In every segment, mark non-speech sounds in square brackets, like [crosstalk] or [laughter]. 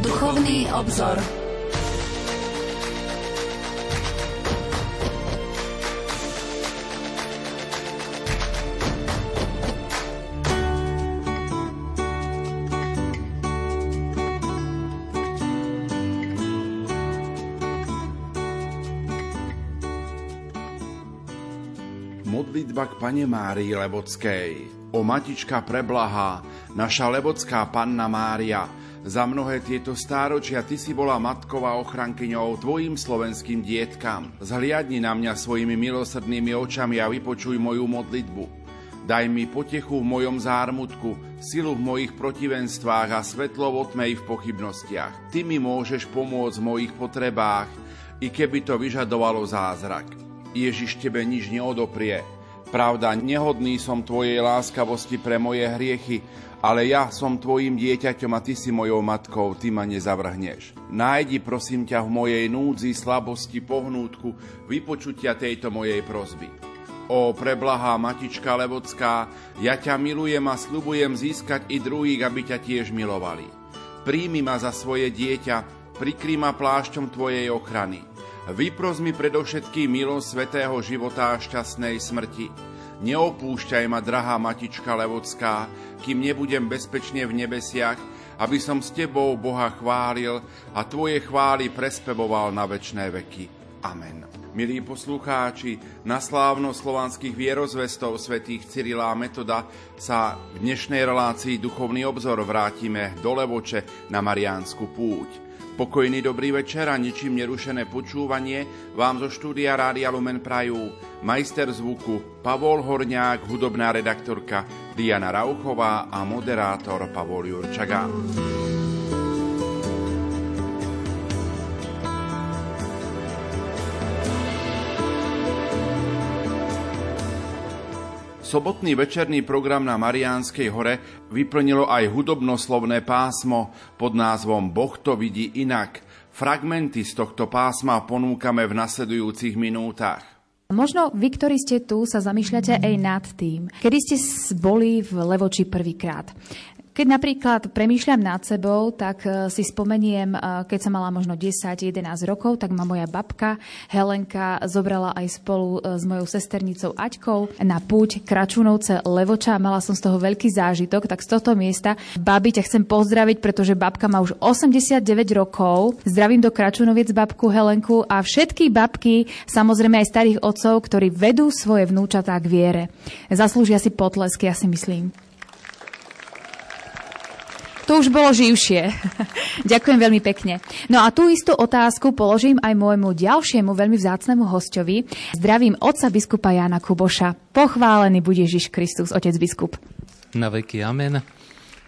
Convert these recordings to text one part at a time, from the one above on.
Duchovný obzor. Modlitba k Pane Márii Levockej. O Matička preblahá, naša Levocká Panna Mária, za mnohé tieto stáročia Ty si bola matkou a ochrankyňou Tvojim slovenským dietkam. Zhliadni na mňa svojimi milosrdnými očami a vypočuj moju modlitbu. Daj mi potechu v mojom zármutku, silu v mojich protivenstvách a svetlo v tmej v pochybnostiach. Ty mi môžeš pomôcť v mojich potrebách, i keby to vyžadovalo zázrak. Ježiš tebe nič neodoprie. Pravda, nehodný som tvojej láskavosti pre moje hriechy, ale ja som tvojim dieťaťom a ty si mojou matkou, ty ma nezavrhneš. Nájdi prosím ťa v mojej núdzi, slabosti, pohnútku, vypočutia tejto mojej prozby. O preblahá matička Levocká, ja ťa milujem a slubujem získať i druhých, aby ťa tiež milovali. Príjmi ma za svoje dieťa, prikry ma plášťom tvojej ochrany. Vypros mi predovšetkým milosť svetého života a šťastnej smrti. Neopúšťaj ma, drahá matička Levocká, kým nebudem bezpečne v nebesiach, aby som s tebou Boha chválil a tvoje chvály prespevoval na večné veky. Amen. Milí poslucháči, na slávno slovanských vierozvestov svätých Cyrila Metoda sa v dnešnej relácii Duchovný obzor vrátime do Levoče na Mariánsku púť. Pokojný dobrý večer a ničím nerušené počúvanie vám zo štúdia Rádia Lumen Prajú majster zvuku Pavol Horňák, hudobná redaktorka Diana Rauchová a moderátor Pavol Jurčaga. Sobotný večerný program na Mariánskej hore vyplnilo aj hudobnoslovné pásmo pod názvom Boh to vidí inak. Fragmenty z tohto pásma ponúkame v nasledujúcich minútach. Možno vy, ktorí ste tu, sa zamýšľate aj nad tým, kedy ste boli v Levoči prvýkrát. Keď napríklad premýšľam nad sebou, tak e, si spomeniem, e, keď som mala možno 10-11 rokov, tak ma moja babka Helenka zobrala aj spolu e, s mojou sesternicou Aťkou na púť Kračunovce Levoča. Mala som z toho veľký zážitok, tak z tohto miesta babi ťa chcem pozdraviť, pretože babka má už 89 rokov. Zdravím do Kračunoviec babku Helenku a všetky babky, samozrejme aj starých otcov, ktorí vedú svoje vnúčatá k viere. Zaslúžia si potlesky, ja si myslím. To už bolo živšie. [laughs] Ďakujem veľmi pekne. No a tú istú otázku položím aj môjmu ďalšiemu veľmi vzácnemu hostovi. Zdravím otca biskupa Jana Kuboša. Pochválený bude Ježiš Kristus, otec biskup. Na veky amen.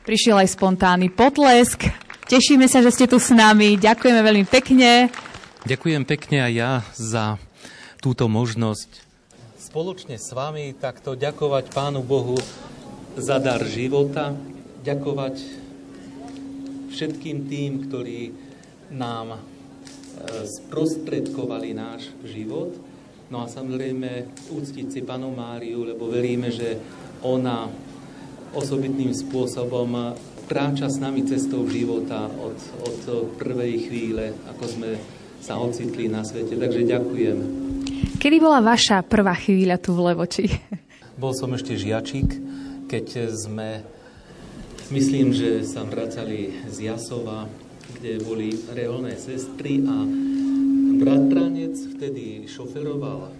Prišiel aj spontánny potlesk. Tešíme sa, že ste tu s nami. Ďakujeme veľmi pekne. Ďakujem pekne aj ja za túto možnosť spoločne s vami takto ďakovať Pánu Bohu za dar života, ďakovať všetkým tým, ktorí nám e, sprostredkovali náš život. No a samozrejme úctiť si Panu Máriu, lebo veríme, že ona osobitným spôsobom kráča s nami cestou života od, od prvej chvíle, ako sme sa ocitli na svete. Takže ďakujem. Kedy bola vaša prvá chvíľa tu v Levoči? Bol som ešte žiačik, keď sme Myslím, že sa vracali z Jasova, kde boli reálne sestry a bratranec vtedy šoferoval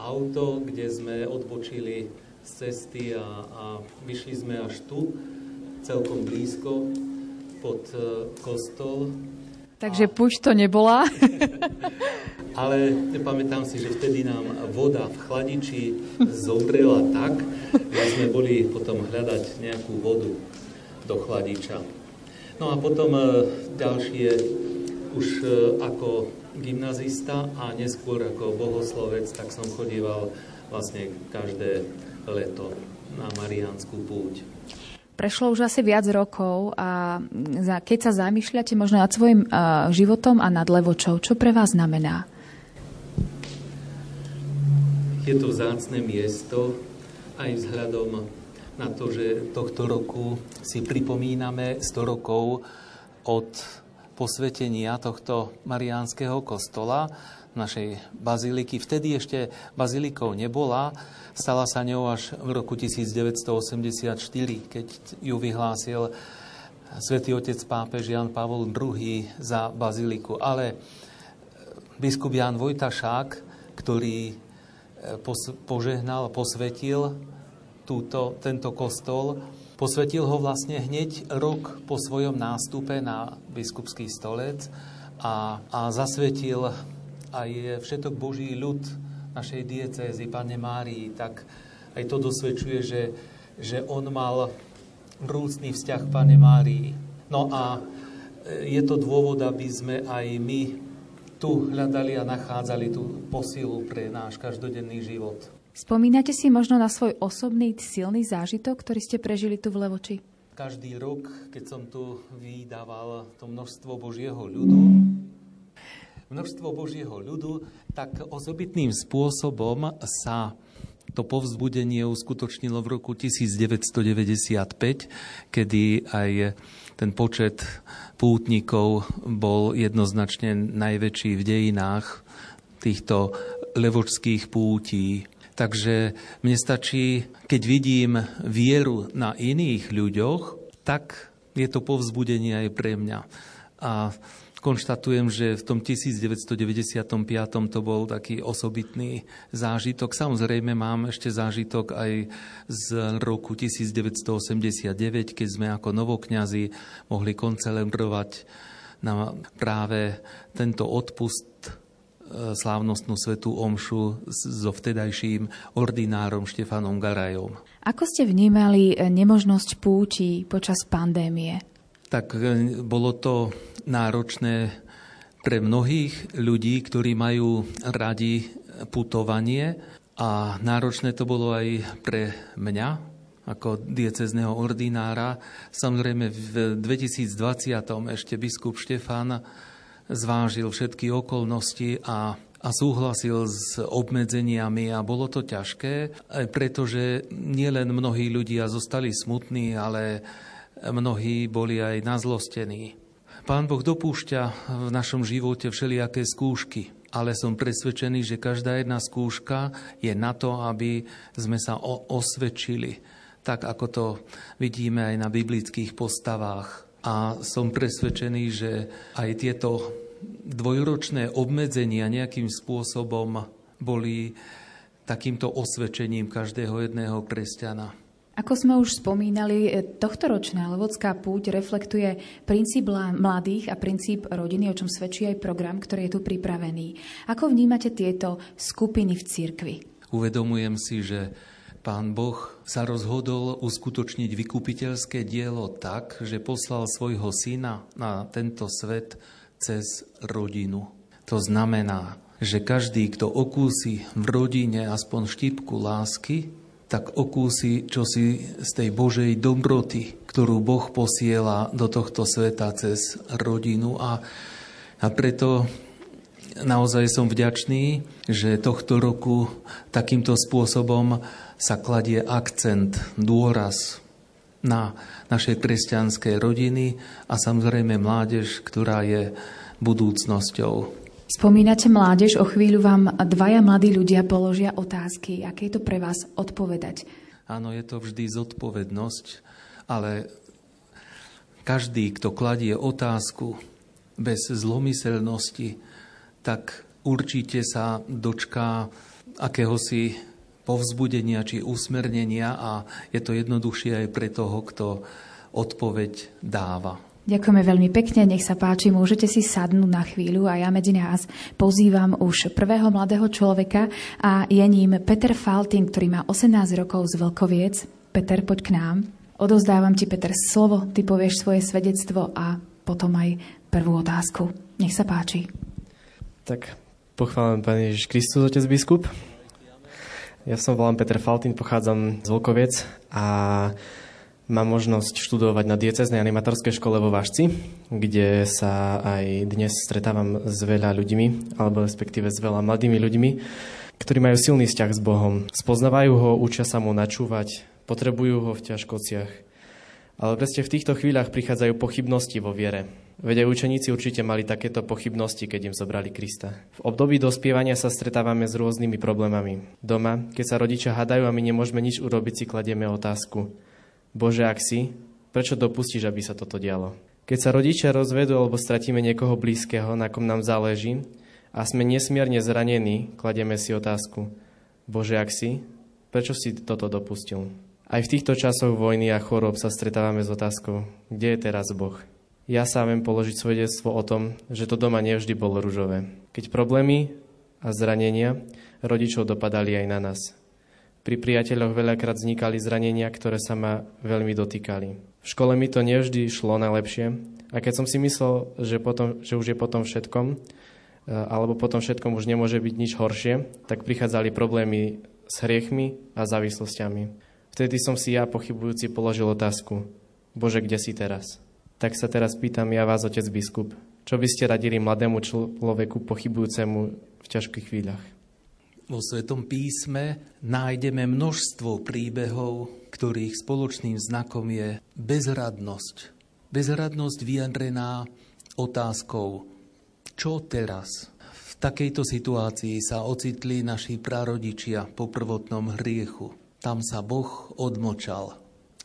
auto, kde sme odbočili z cesty a, a vyšli sme až tu, celkom blízko, pod uh, kostol. Takže a... puť to nebola. [laughs] Ale pamätám si, že vtedy nám voda v chladiči zobrela tak, že sme boli potom hľadať nejakú vodu do chladiča. No a potom e, ďalšie už e, ako gymnazista a neskôr ako bohoslovec, tak som chodíval vlastne každé leto na Mariánsku púť. Prešlo už asi viac rokov a keď sa zamýšľate možno nad svojim e, životom a nad Levočou, čo pre vás znamená? Je to vzácne miesto aj vzhľadom na to, že tohto roku si pripomíname 100 rokov od posvetenia tohto mariánskeho kostola našej baziliky. Vtedy ešte bazilikou nebola, stala sa ňou až v roku 1984, keď ju vyhlásil svätý otec pápež Jan Pavol II za baziliku. Ale biskup Jan Vojtašák, ktorý e, požehnal, posvetil túto, tento kostol, posvetil ho vlastne hneď rok po svojom nástupe na biskupský stolec a, a zasvetil aj všetok Boží ľud našej diecézy, Pane Márii, tak aj to dosvedčuje, že, že on mal vrúcný vzťah k Pane Márii. No a e, je to dôvod, aby sme aj my tu hľadali a nachádzali tú posilu pre náš každodenný život. Spomínate si možno na svoj osobný silný zážitok, ktorý ste prežili tu v Levoči? Každý rok, keď som tu vydával to množstvo Božieho ľudu, množstvo Božieho ľudu, tak osobitným spôsobom sa to povzbudenie uskutočnilo v roku 1995, kedy aj ten počet pútnikov bol jednoznačne najväčší v dejinách týchto levočských pútí. Takže mne stačí, keď vidím vieru na iných ľuďoch, tak je to povzbudenie aj pre mňa. A konštatujem, že v tom 1995 to bol taký osobitný zážitok. Samozrejme mám ešte zážitok aj z roku 1989, keď sme ako novokňazi mohli koncelebrovať na práve tento odpust slávnostnú svetú omšu so vtedajším ordinárom Štefanom Garajom. Ako ste vnímali nemožnosť púti počas pandémie? Tak e, bolo to náročné pre mnohých ľudí, ktorí majú radi putovanie a náročné to bolo aj pre mňa, ako diecezného ordinára. Samozrejme v 2020 ešte biskup Štefán zvážil všetky okolnosti a, a súhlasil s obmedzeniami a bolo to ťažké, pretože nielen mnohí ľudia zostali smutní, ale mnohí boli aj nazlostení. Pán Boh dopúšťa v našom živote všelijaké skúšky, ale som presvedčený, že každá jedna skúška je na to, aby sme sa osvedčili, tak ako to vidíme aj na biblických postavách. A som presvedčený, že aj tieto dvojročné obmedzenia nejakým spôsobom boli takýmto osvedčením každého jedného kresťana. Ako sme už spomínali, e, tohtoročná Levodská púť reflektuje princíp mladých a princíp rodiny, o čom svedčí aj program, ktorý je tu pripravený. Ako vnímate tieto skupiny v cirkvi? Uvedomujem si, že Pán Boh sa rozhodol uskutočniť vykupiteľské dielo tak, že poslal svojho syna na tento svet cez rodinu. To znamená, že každý, kto okúsi v rodine aspoň štipku lásky, tak okúsi čosi z tej Božej dobroty, ktorú Boh posiela do tohto sveta cez rodinu. A, a preto naozaj som vďačný, že tohto roku takýmto spôsobom sa kladie akcent, dôraz na naše kresťanské rodiny a samozrejme mládež, ktorá je budúcnosťou. Spomínate mládež, o chvíľu vám dvaja mladí ľudia položia otázky. Aké je to pre vás odpovedať? Áno, je to vždy zodpovednosť, ale každý, kto kladie otázku bez zlomyselnosti, tak určite sa dočká akéhosi povzbudenia či usmernenia a je to jednoduchšie aj pre toho, kto odpoveď dáva. Ďakujeme veľmi pekne, nech sa páči, môžete si sadnúť na chvíľu a ja medzi nás pozývam už prvého mladého človeka a je ním Peter Faltin, ktorý má 18 rokov z Veľkoviec. Peter, poď k nám. Odozdávam ti, Peter, slovo, ty povieš svoje svedectvo a potom aj prvú otázku. Nech sa páči. Tak pochválam Pán Ježiš Kristus, Otec biskup. Ja som volám Peter Faltin, pochádzam z Volkoviec a Mám možnosť študovať na dieceznej animatorskej škole vo Vážci, kde sa aj dnes stretávam s veľa ľuďmi, alebo respektíve s veľa mladými ľuďmi, ktorí majú silný vzťah s Bohom. Spoznávajú ho, učia sa mu načúvať, potrebujú ho v ťažkociach Ale presne v týchto chvíľach prichádzajú pochybnosti vo viere. Veď aj učeníci určite mali takéto pochybnosti, keď im zobrali Krista. V období dospievania sa stretávame s rôznymi problémami. Doma, keď sa rodičia hadajú a my nemôžeme nič urobiť, si kladieme otázku. Bože, ak si, prečo dopustíš, aby sa toto dialo? Keď sa rodičia rozvedú alebo stratíme niekoho blízkeho, na kom nám záleží, a sme nesmierne zranení, kladieme si otázku. Bože, ak si, prečo si toto dopustil? Aj v týchto časoch vojny a chorob sa stretávame s otázkou, kde je teraz Boh? Ja sám viem položiť svedectvo o tom, že to doma nevždy bolo ružové. Keď problémy a zranenia rodičov dopadali aj na nás. Pri priateľoch veľakrát vznikali zranenia, ktoré sa ma veľmi dotýkali. V škole mi to nevždy šlo najlepšie a keď som si myslel, že, potom, že už je potom všetkom, e, alebo potom všetkom už nemôže byť nič horšie, tak prichádzali problémy s hriechmi a závislosťami. Vtedy som si ja, pochybujúci, položil otázku. Bože, kde si teraz? Tak sa teraz pýtam ja vás, otec biskup. Čo by ste radili mladému človeku pochybujúcemu v ťažkých chvíľach? Vo Svetom písme nájdeme množstvo príbehov, ktorých spoločným znakom je bezradnosť. Bezradnosť vyjadrená otázkou, čo teraz? V takejto situácii sa ocitli naši prarodičia po prvotnom hriechu tam sa Boh odmočal.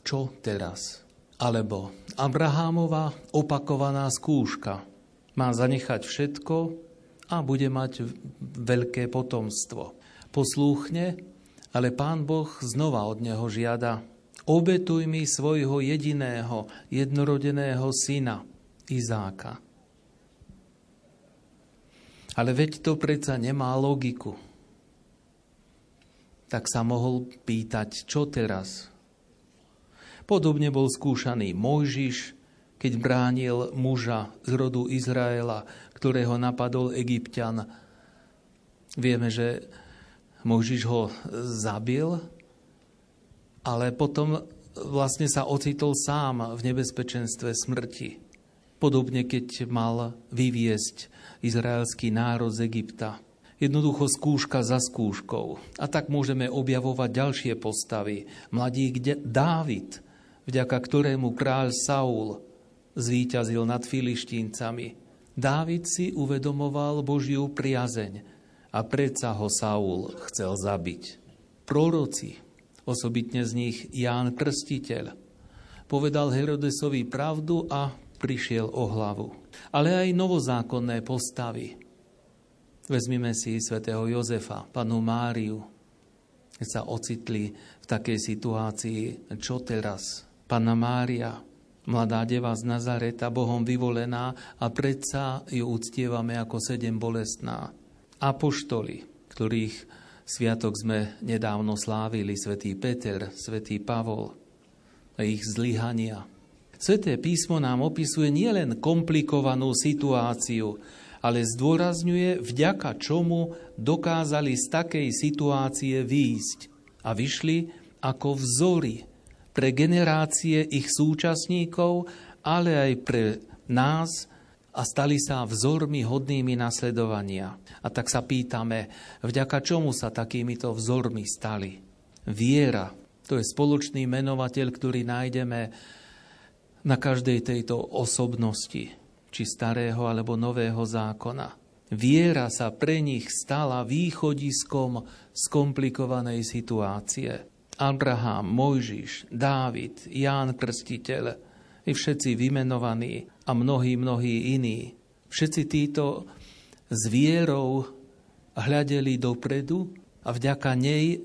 Čo teraz? Alebo Abrahámova opakovaná skúška. Má zanechať všetko a bude mať veľké potomstvo. Poslúchne, ale pán Boh znova od neho žiada obetuj mi svojho jediného, jednorodeného syna, Izáka. Ale veď to predsa nemá logiku tak sa mohol pýtať, čo teraz? Podobne bol skúšaný Mojžiš, keď bránil muža z rodu Izraela, ktorého napadol Egyptian. Vieme, že Mojžiš ho zabil, ale potom vlastne sa ocitol sám v nebezpečenstve smrti. Podobne, keď mal vyviesť izraelský národ z Egypta jednoducho skúška za skúškou. A tak môžeme objavovať ďalšie postavy. Mladík Dávid, vďaka ktorému kráľ Saul zvíťazil nad filištíncami. Dávid si uvedomoval Božiu priazeň a predsa ho Saul chcel zabiť. Proroci, osobitne z nich Ján Krstiteľ, povedal Herodesovi pravdu a prišiel o hlavu. Ale aj novozákonné postavy, Vezmime si svätého Jozefa, panu Máriu, keď sa ocitli v takej situácii, čo teraz? Panna Mária, mladá deva z Nazareta, Bohom vyvolená a predsa ju uctievame ako sedem bolestná. Apoštoli, ktorých sviatok sme nedávno slávili, svätý Peter, svätý Pavol ich zlyhania. Sveté písmo nám opisuje nielen komplikovanú situáciu, ale zdôrazňuje, vďaka čomu dokázali z takej situácie výjsť a vyšli ako vzory pre generácie ich súčasníkov, ale aj pre nás a stali sa vzormi hodnými nasledovania. A tak sa pýtame, vďaka čomu sa takýmito vzormi stali? Viera, to je spoločný menovateľ, ktorý nájdeme na každej tejto osobnosti či starého alebo nového zákona. Viera sa pre nich stala východiskom skomplikovanej situácie. Abraham, Mojžiš, Dávid, Ján Krstiteľ, i všetci vymenovaní a mnohí, mnohí iní. Všetci títo s vierou hľadeli dopredu a vďaka nej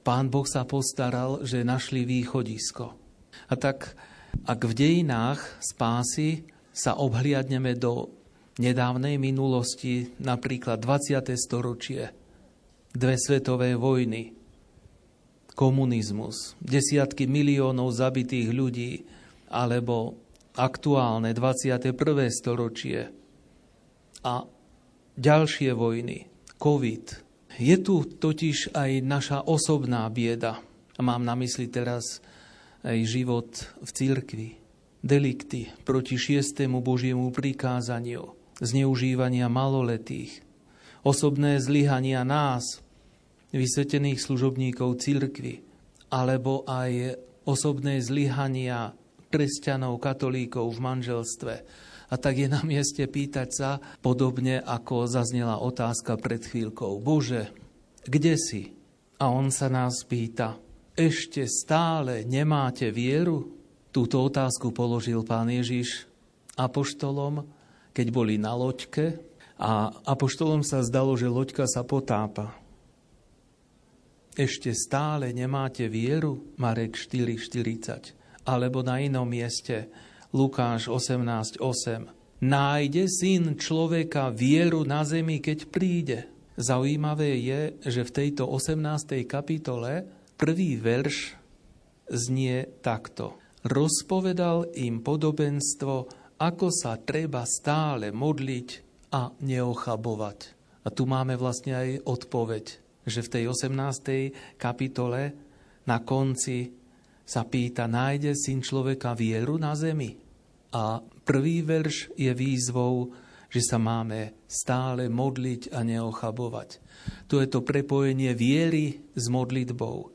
pán Boh sa postaral, že našli východisko. A tak, ak v dejinách spásy sa obhliadneme do nedávnej minulosti, napríklad 20. storočie, dve svetové vojny, komunizmus, desiatky miliónov zabitých ľudí, alebo aktuálne 21. storočie a ďalšie vojny, COVID. Je tu totiž aj naša osobná bieda. Mám na mysli teraz aj život v cirkvi delikty proti šiestému Božiemu prikázaniu, zneužívania maloletých, osobné zlyhania nás, vysvetených služobníkov cirkvy, alebo aj osobné zlyhania kresťanov, katolíkov v manželstve. A tak je na mieste pýtať sa, podobne ako zaznela otázka pred chvíľkou. Bože, kde si? A on sa nás pýta, ešte stále nemáte vieru? Túto otázku položil pán Ježiš apoštolom, keď boli na loďke a apoštolom sa zdalo, že loďka sa potápa. Ešte stále nemáte vieru? Marek 4.40. Alebo na inom mieste Lukáš 18.8. Nájde syn človeka vieru na zemi, keď príde. Zaujímavé je, že v tejto 18. kapitole prvý verš znie takto. Rozpovedal im podobenstvo, ako sa treba stále modliť a neochabovať. A tu máme vlastne aj odpoveď že v tej 18. kapitole na konci sa pýta, nájde syn človeka vieru na zemi? A prvý verš je výzvou, že sa máme stále modliť a neochabovať. Tu je to prepojenie viery s modlitbou.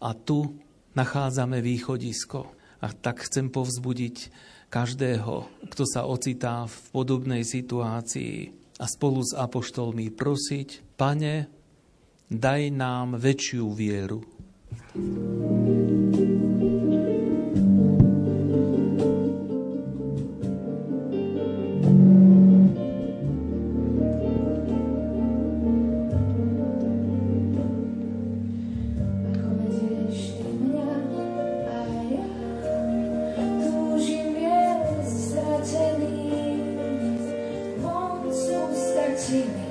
A tu nachádzame východisko. A tak chcem povzbudiť každého, kto sa ocitá v podobnej situácii a spolu s apoštolmi prosiť, Pane, daj nám väčšiu vieru. tiež chcem tak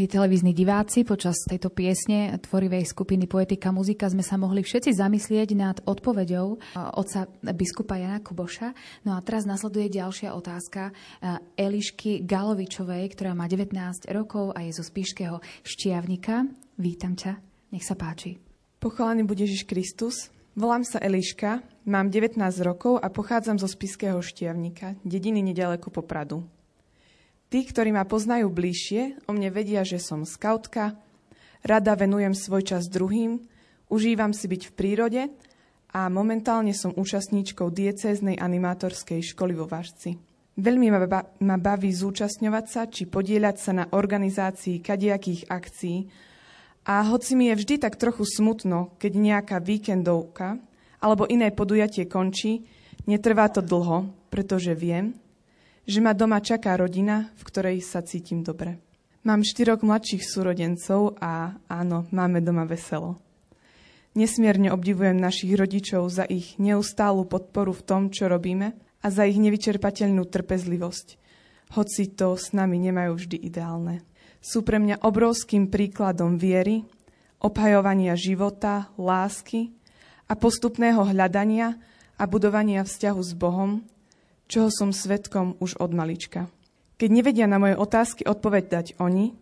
Milí televízni diváci, počas tejto piesne tvorivej skupiny Poetika muzika sme sa mohli všetci zamyslieť nad odpoveďou e, otca biskupa Jana Kuboša. No a teraz nasleduje ďalšia otázka e, Elišky Galovičovej, ktorá má 19 rokov a je zo Spišského Štiavnika. Vítam ťa, nech sa páči. Pochválený bude Ježiš Kristus. Volám sa Eliška, mám 19 rokov a pochádzam zo Spiského Štiavnika, dediny nedaleko Popradu. Tí, ktorí ma poznajú bližšie, o mne vedia, že som skautka, rada venujem svoj čas druhým, užívam si byť v prírode a momentálne som účastníčkou diecéznej animátorskej školy vo Vážci. Veľmi ma, ba- ma baví zúčastňovať sa či podieľať sa na organizácii kadiakých akcií a hoci mi je vždy tak trochu smutno, keď nejaká víkendovka alebo iné podujatie končí, netrvá to dlho, pretože viem, že ma doma čaká rodina, v ktorej sa cítim dobre. Mám štyroch mladších súrodencov a áno, máme doma veselo. Nesmierne obdivujem našich rodičov za ich neustálu podporu v tom, čo robíme a za ich nevyčerpateľnú trpezlivosť, hoci to s nami nemajú vždy ideálne. Sú pre mňa obrovským príkladom viery, obhajovania života, lásky a postupného hľadania a budovania vzťahu s Bohom, čoho som svetkom už od malička. Keď nevedia na moje otázky odpovedať oni,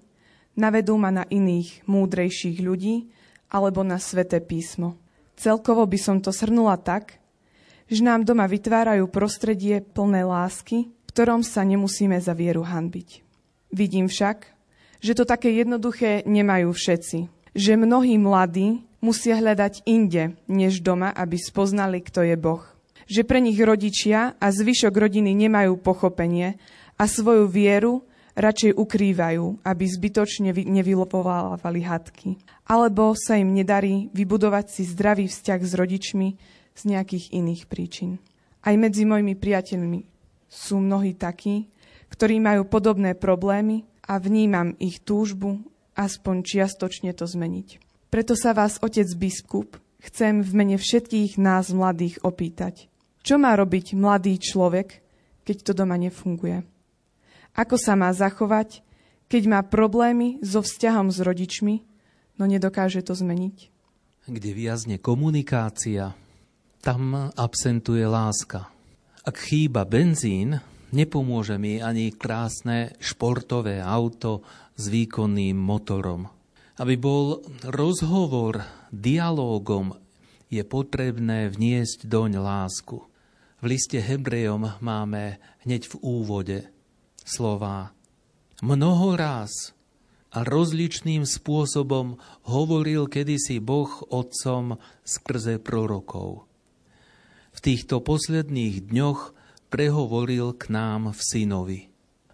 navedú ma na iných, múdrejších ľudí alebo na sveté písmo. Celkovo by som to shrnula tak, že nám doma vytvárajú prostredie plné lásky, v ktorom sa nemusíme za vieru hanbiť. Vidím však, že to také jednoduché nemajú všetci. Že mnohí mladí musia hľadať inde, než doma, aby spoznali, kto je Boh že pre nich rodičia a zvyšok rodiny nemajú pochopenie a svoju vieru radšej ukrývajú, aby zbytočne nevylopovávali hadky. Alebo sa im nedarí vybudovať si zdravý vzťah s rodičmi z nejakých iných príčin. Aj medzi mojimi priateľmi sú mnohí takí, ktorí majú podobné problémy a vnímam ich túžbu aspoň čiastočne to zmeniť. Preto sa vás, otec biskup, chcem v mene všetkých nás mladých opýtať. Čo má robiť mladý človek, keď to doma nefunguje? Ako sa má zachovať, keď má problémy so vzťahom s rodičmi, no nedokáže to zmeniť? Kde viazne komunikácia, tam absentuje láska. Ak chýba benzín, nepomôže mi ani krásne športové auto s výkonným motorom. Aby bol rozhovor dialógom, je potrebné vniesť doň lásku. V liste Hebrejom máme hneď v úvode slova Mnoho ráz a rozličným spôsobom hovoril kedysi Boh otcom skrze prorokov. V týchto posledných dňoch prehovoril k nám v synovi.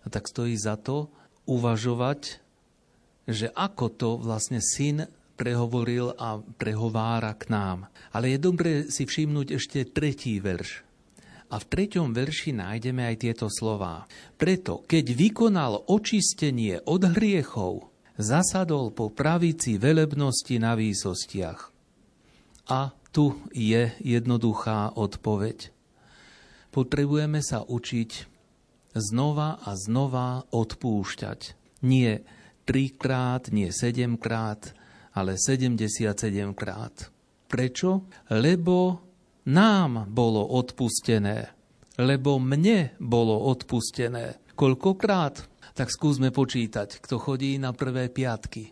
A tak stojí za to uvažovať, že ako to vlastne syn prehovoril a prehovára k nám. Ale je dobre si všimnúť ešte tretí verš. A v treťom verši nájdeme aj tieto slová. Preto, keď vykonal očistenie od hriechov, zasadol po pravici velebnosti na výsostiach. A tu je jednoduchá odpoveď. Potrebujeme sa učiť znova a znova odpúšťať. Nie trikrát, nie sedemkrát, ale 77 krát. Prečo? Lebo nám bolo odpustené, lebo mne bolo odpustené. Koľkokrát? Tak skúsme počítať, kto chodí na prvé piatky.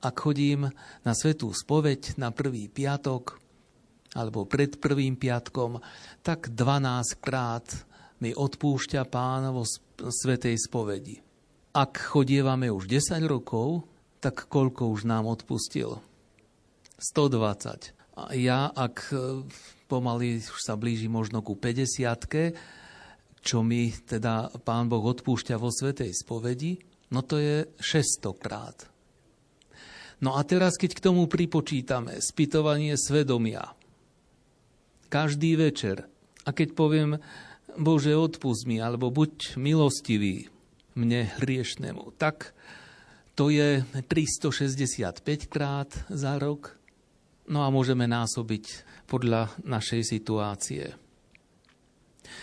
Ak chodím na svetú spoveď na prvý piatok, alebo pred prvým piatkom, tak 12 krát mi odpúšťa pán vo svetej spovedi. Ak chodievame už 10 rokov, tak koľko už nám odpustil? 120. A ja, ak pomaly už sa blíži možno ku 50 čo mi teda Pán Boh odpúšťa vo Svetej spovedi, no to je 600 krát. No a teraz, keď k tomu pripočítame spytovanie svedomia, každý večer, a keď poviem, Bože, odpust mi, alebo buď milostivý mne hriešnemu, tak to je 365 krát za rok. No a môžeme násobiť podľa našej situácie.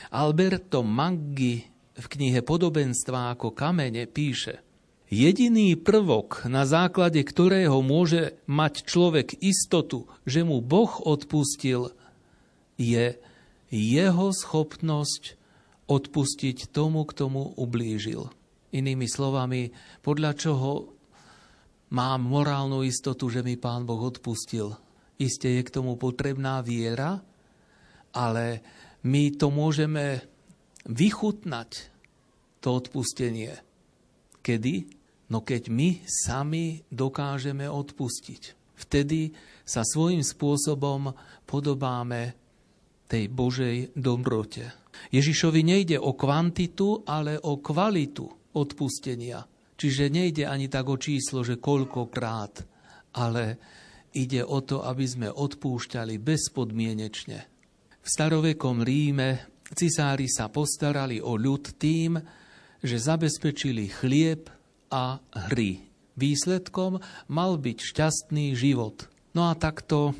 Alberto Maggi v knihe Podobenstva ako kamene píše Jediný prvok, na základe ktorého môže mať človek istotu, že mu Boh odpustil, je jeho schopnosť odpustiť tomu, k tomu ublížil. Inými slovami, podľa čoho mám morálnu istotu, že mi Pán Boh odpustil. Isté je k tomu potrebná viera, ale my to môžeme vychutnať, to odpustenie. Kedy? No keď my sami dokážeme odpustiť. Vtedy sa svojím spôsobom podobáme tej Božej dobrote. Ježišovi nejde o kvantitu, ale o kvalitu odpustenia. Čiže nejde ani tak o číslo, že koľkokrát, ale ide o to, aby sme odpúšťali bezpodmienečne. V starovekom Ríme cisári sa postarali o ľud tým, že zabezpečili chlieb a hry. Výsledkom mal byť šťastný život. No a takto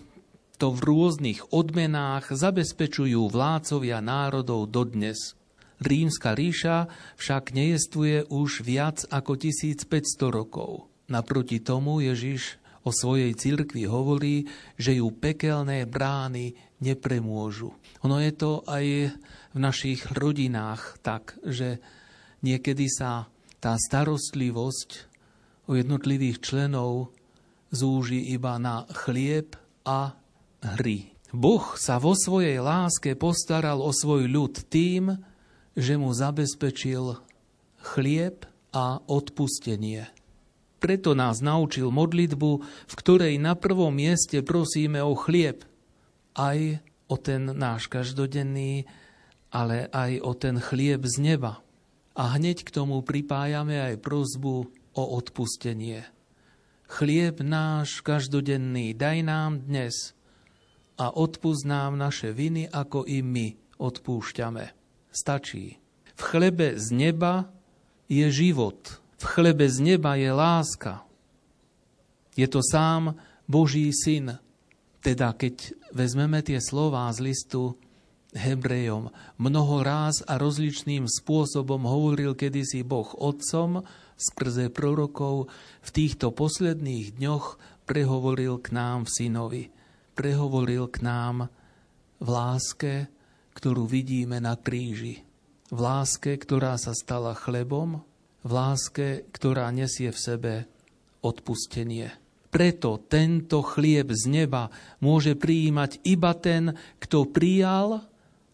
to v rôznych odmenách zabezpečujú vládcovia národov dodnes. Rímska ríša však nejestvuje už viac ako 1500 rokov. Naproti tomu Ježiš o svojej cirkvi hovorí, že ju pekelné brány nepremôžu. Ono je to aj v našich rodinách tak, že niekedy sa tá starostlivosť o jednotlivých členov zúži iba na chlieb a hry. Boh sa vo svojej láske postaral o svoj ľud tým, že mu zabezpečil chlieb a odpustenie. Preto nás naučil modlitbu, v ktorej na prvom mieste prosíme o chlieb, aj o ten náš každodenný, ale aj o ten chlieb z neba. A hneď k tomu pripájame aj prozbu o odpustenie. Chlieb náš každodenný daj nám dnes a odpúsť nám naše viny, ako i my odpúšťame. Stačí. V chlebe z neba je život. V chlebe z neba je láska. Je to sám Boží syn. Teda keď vezmeme tie slová z listu Hebrejom, mnoho ráz a rozličným spôsobom hovoril kedysi Boh Otcom skrze prorokov, v týchto posledných dňoch prehovoril k nám v synovi prehovoril k nám v láske, ktorú vidíme na kríži. V láske, ktorá sa stala chlebom, v láske, ktorá nesie v sebe odpustenie. Preto tento chlieb z neba môže prijímať iba ten, kto prijal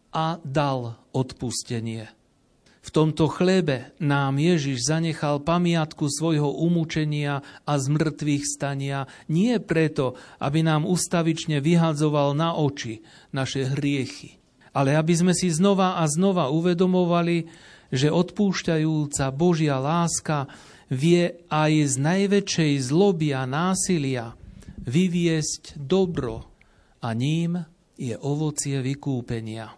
a dal odpustenie. V tomto chlebe nám Ježiš zanechal pamiatku svojho umúčenia a zmrtvých stania nie preto, aby nám ustavične vyhadzoval na oči naše hriechy, ale aby sme si znova a znova uvedomovali, že odpúšťajúca Božia láska vie aj z najväčšej zloby a násilia vyviesť dobro a ním je ovocie vykúpenia.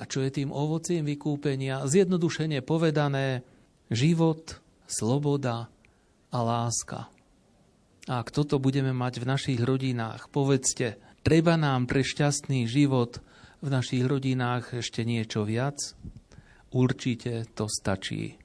A čo je tým ovocím vykúpenia? Zjednodušene povedané, život, sloboda a láska. A ak toto budeme mať v našich rodinách, povedzte, treba nám pre šťastný život v našich rodinách ešte niečo viac? Určite to stačí.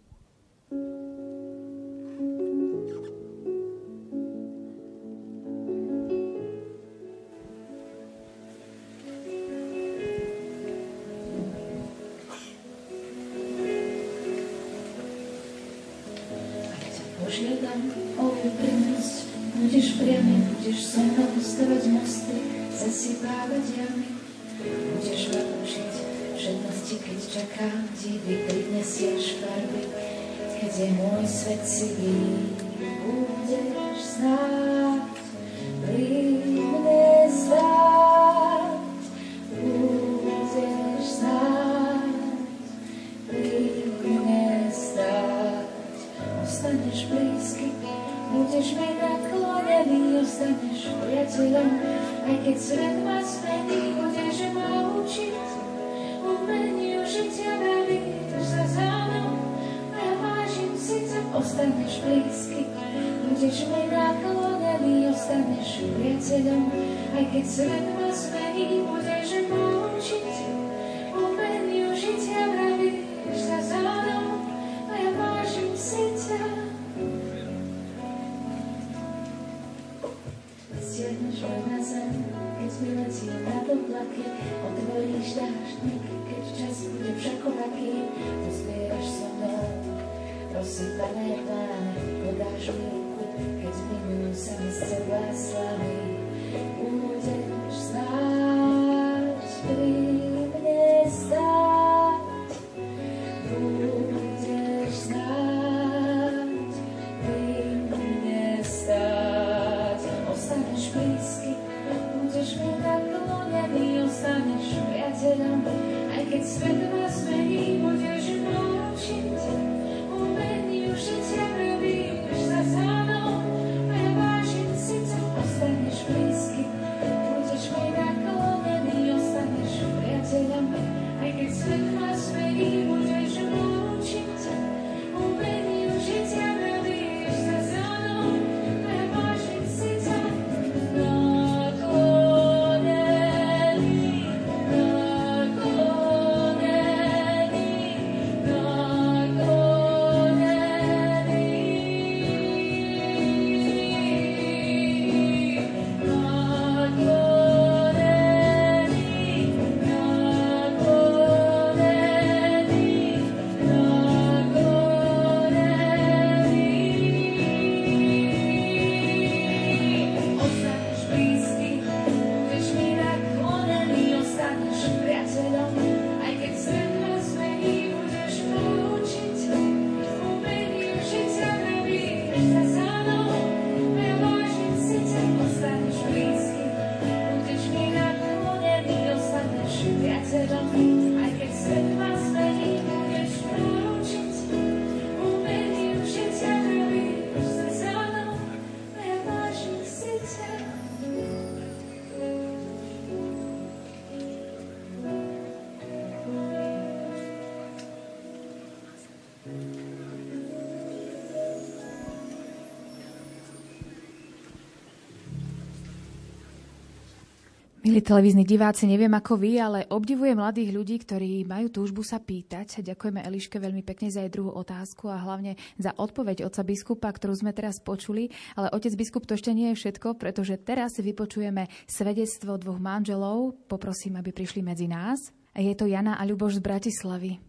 Milí televízni diváci, neviem ako vy, ale obdivujem mladých ľudí, ktorí majú túžbu sa pýtať. Ďakujeme Eliške veľmi pekne za jej druhú otázku a hlavne za odpoveď oca biskupa, ktorú sme teraz počuli. Ale otec biskup to ešte nie je všetko, pretože teraz vypočujeme svedectvo dvoch manželov. Poprosím, aby prišli medzi nás. Je to Jana a Ľuboš z Bratislavy.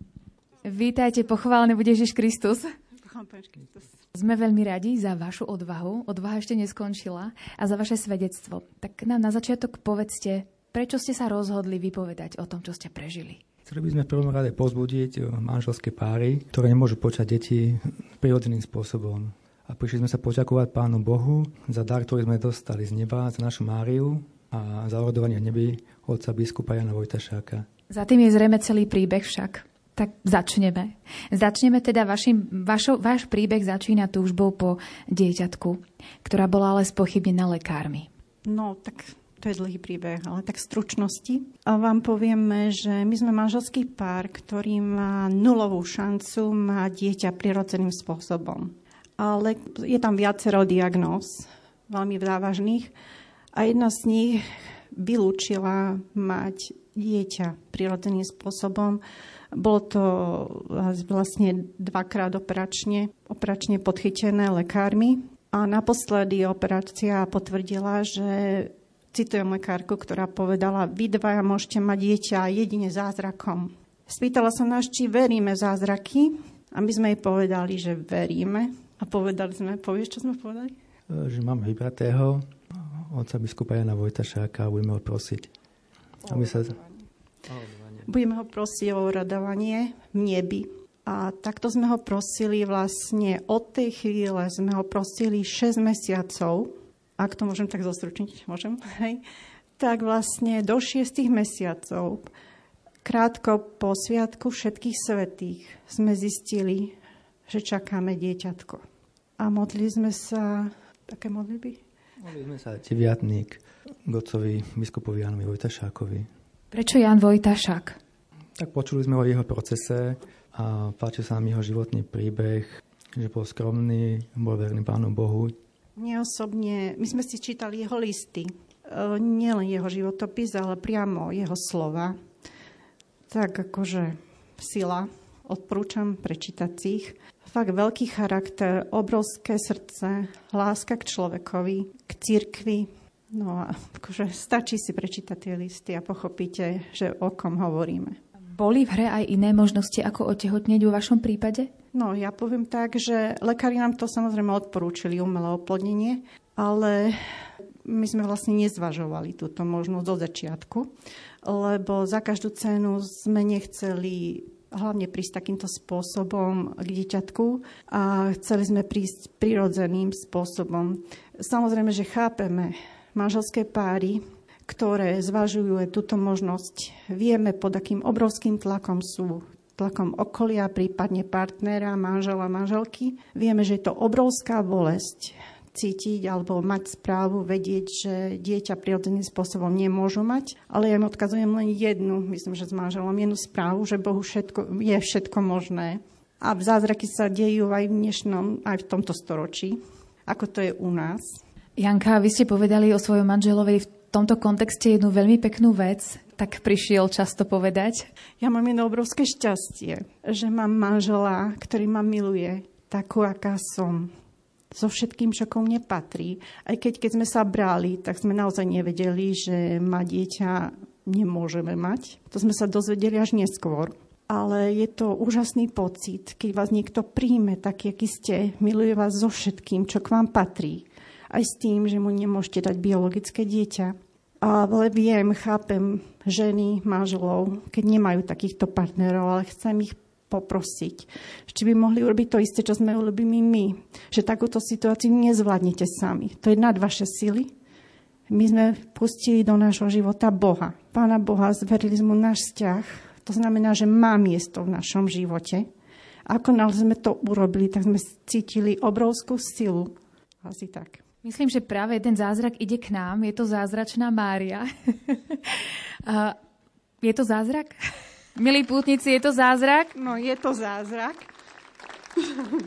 Vítajte, pochválený bude Ježiš Kristus. Sme veľmi radi za vašu odvahu. Odvaha ešte neskončila a za vaše svedectvo. Tak nám na začiatok povedzte, prečo ste sa rozhodli vypovedať o tom, čo ste prežili. Chceli by sme v prvom rade pozbudiť manželské páry, ktoré nemôžu počať deti prirodzeným spôsobom. A prišli sme sa poďakovať Pánu Bohu za dar, ktorý sme dostali z neba, za našu Máriu a za orodovanie neby otca biskupa Jana Vojtašáka. Za tým je zrejme celý príbeh však. Tak začneme. Začneme teda, vašim, vašo, váš príbeh začína túžbou po dieťatku, ktorá bola ale spochybnená lekármi. No, tak to je dlhý príbeh, ale tak stručnosti. A vám povieme, že my sme manželský pár, ktorý má nulovú šancu mať dieťa prirodzeným spôsobom. Ale je tam viacero diagnóz, veľmi závažných. A jedna z nich vylúčila mať dieťa prirodzeným spôsobom bolo to vlastne dvakrát operačne, operačne podchytené lekármi. A naposledy operácia potvrdila, že citujem lekárku, ktorá povedala, vy dvaja môžete mať dieťa jedine zázrakom. Spýtala sa nás, či veríme zázraky a my sme jej povedali, že veríme. A povedali sme, povieš, čo sme povedali? E, že máme vybratého otca biskupa Jana Vojtašáka a budeme ho prosiť. Aby sa... Budeme ho prosiť o radovanie v nebi. A takto sme ho prosili vlastne od tej chvíle, sme ho prosili 6 mesiacov, ak to môžem tak zostručniť, môžem, hej, tak vlastne do 6 mesiacov, krátko po sviatku všetkých svetých, sme zistili, že čakáme dieťatko. A modlili sme sa, také modlitby? Modlili sme sa deviatník Gocovi, biskupovi Janovi Vojtašákovi, Prečo Jan Vojtašák? Tak počuli sme o jeho procese a páči sa nám jeho životný príbeh, že bol skromný, bol verný Pánu Bohu. Mne osobne, my sme si čítali jeho listy, e, nielen jeho životopis, ale priamo jeho slova. Tak akože sila, odporúčam prečítať ich. Fakt veľký charakter, obrovské srdce, láska k človekovi, k cirkvi, No a akože stačí si prečítať tie listy a pochopíte, že o kom hovoríme. Boli v hre aj iné možnosti, ako otehotnieť vo vašom prípade? No, ja poviem tak, že lekári nám to samozrejme odporúčili, umelé oplodnenie, ale my sme vlastne nezvažovali túto možnosť do začiatku, lebo za každú cenu sme nechceli hlavne prísť takýmto spôsobom k dieťatku a chceli sme prísť prirodzeným spôsobom. Samozrejme, že chápeme manželské páry, ktoré zvažujú túto možnosť. Vieme, pod akým obrovským tlakom sú tlakom okolia, prípadne partnera, manžela, manželky. Vieme, že je to obrovská bolesť cítiť alebo mať správu, vedieť, že dieťa prirodzeným spôsobom nemôžu mať. Ale ja im odkazujem len jednu, myslím, že s manželom, jednu správu, že Bohu všetko, je všetko možné. A zázraky sa dejú aj v dnešnom, aj v tomto storočí, ako to je u nás. Janka, vy ste povedali o svojom manželovi v tomto kontexte jednu veľmi peknú vec, tak prišiel často povedať. Ja mám jedno obrovské šťastie, že mám manžela, ktorý ma miluje takú, aká som so všetkým, čo ko mne patrí. Aj keď, keď sme sa brali, tak sme naozaj nevedeli, že ma dieťa nemôžeme mať. To sme sa dozvedeli až neskôr. Ale je to úžasný pocit, keď vás niekto príjme tak, aký ste, miluje vás so všetkým, čo k vám patrí aj s tým, že mu nemôžete dať biologické dieťa. Ale viem, chápem ženy, manželov, keď nemajú takýchto partnerov, ale chcem ich poprosiť, či by mohli urobiť to isté, čo sme urobili my. Že takúto situáciu nezvládnete sami. To je nad vaše sily. My sme pustili do nášho života Boha. Pána Boha, zverili sme náš vzťah. To znamená, že má miesto v našom živote. Ako sme to urobili, tak sme cítili obrovskú silu. Asi tak. Myslím, že práve ten zázrak ide k nám. Je to zázračná Mária. [laughs] je to zázrak? [laughs] Milí pútnici, je to zázrak? No, je to zázrak.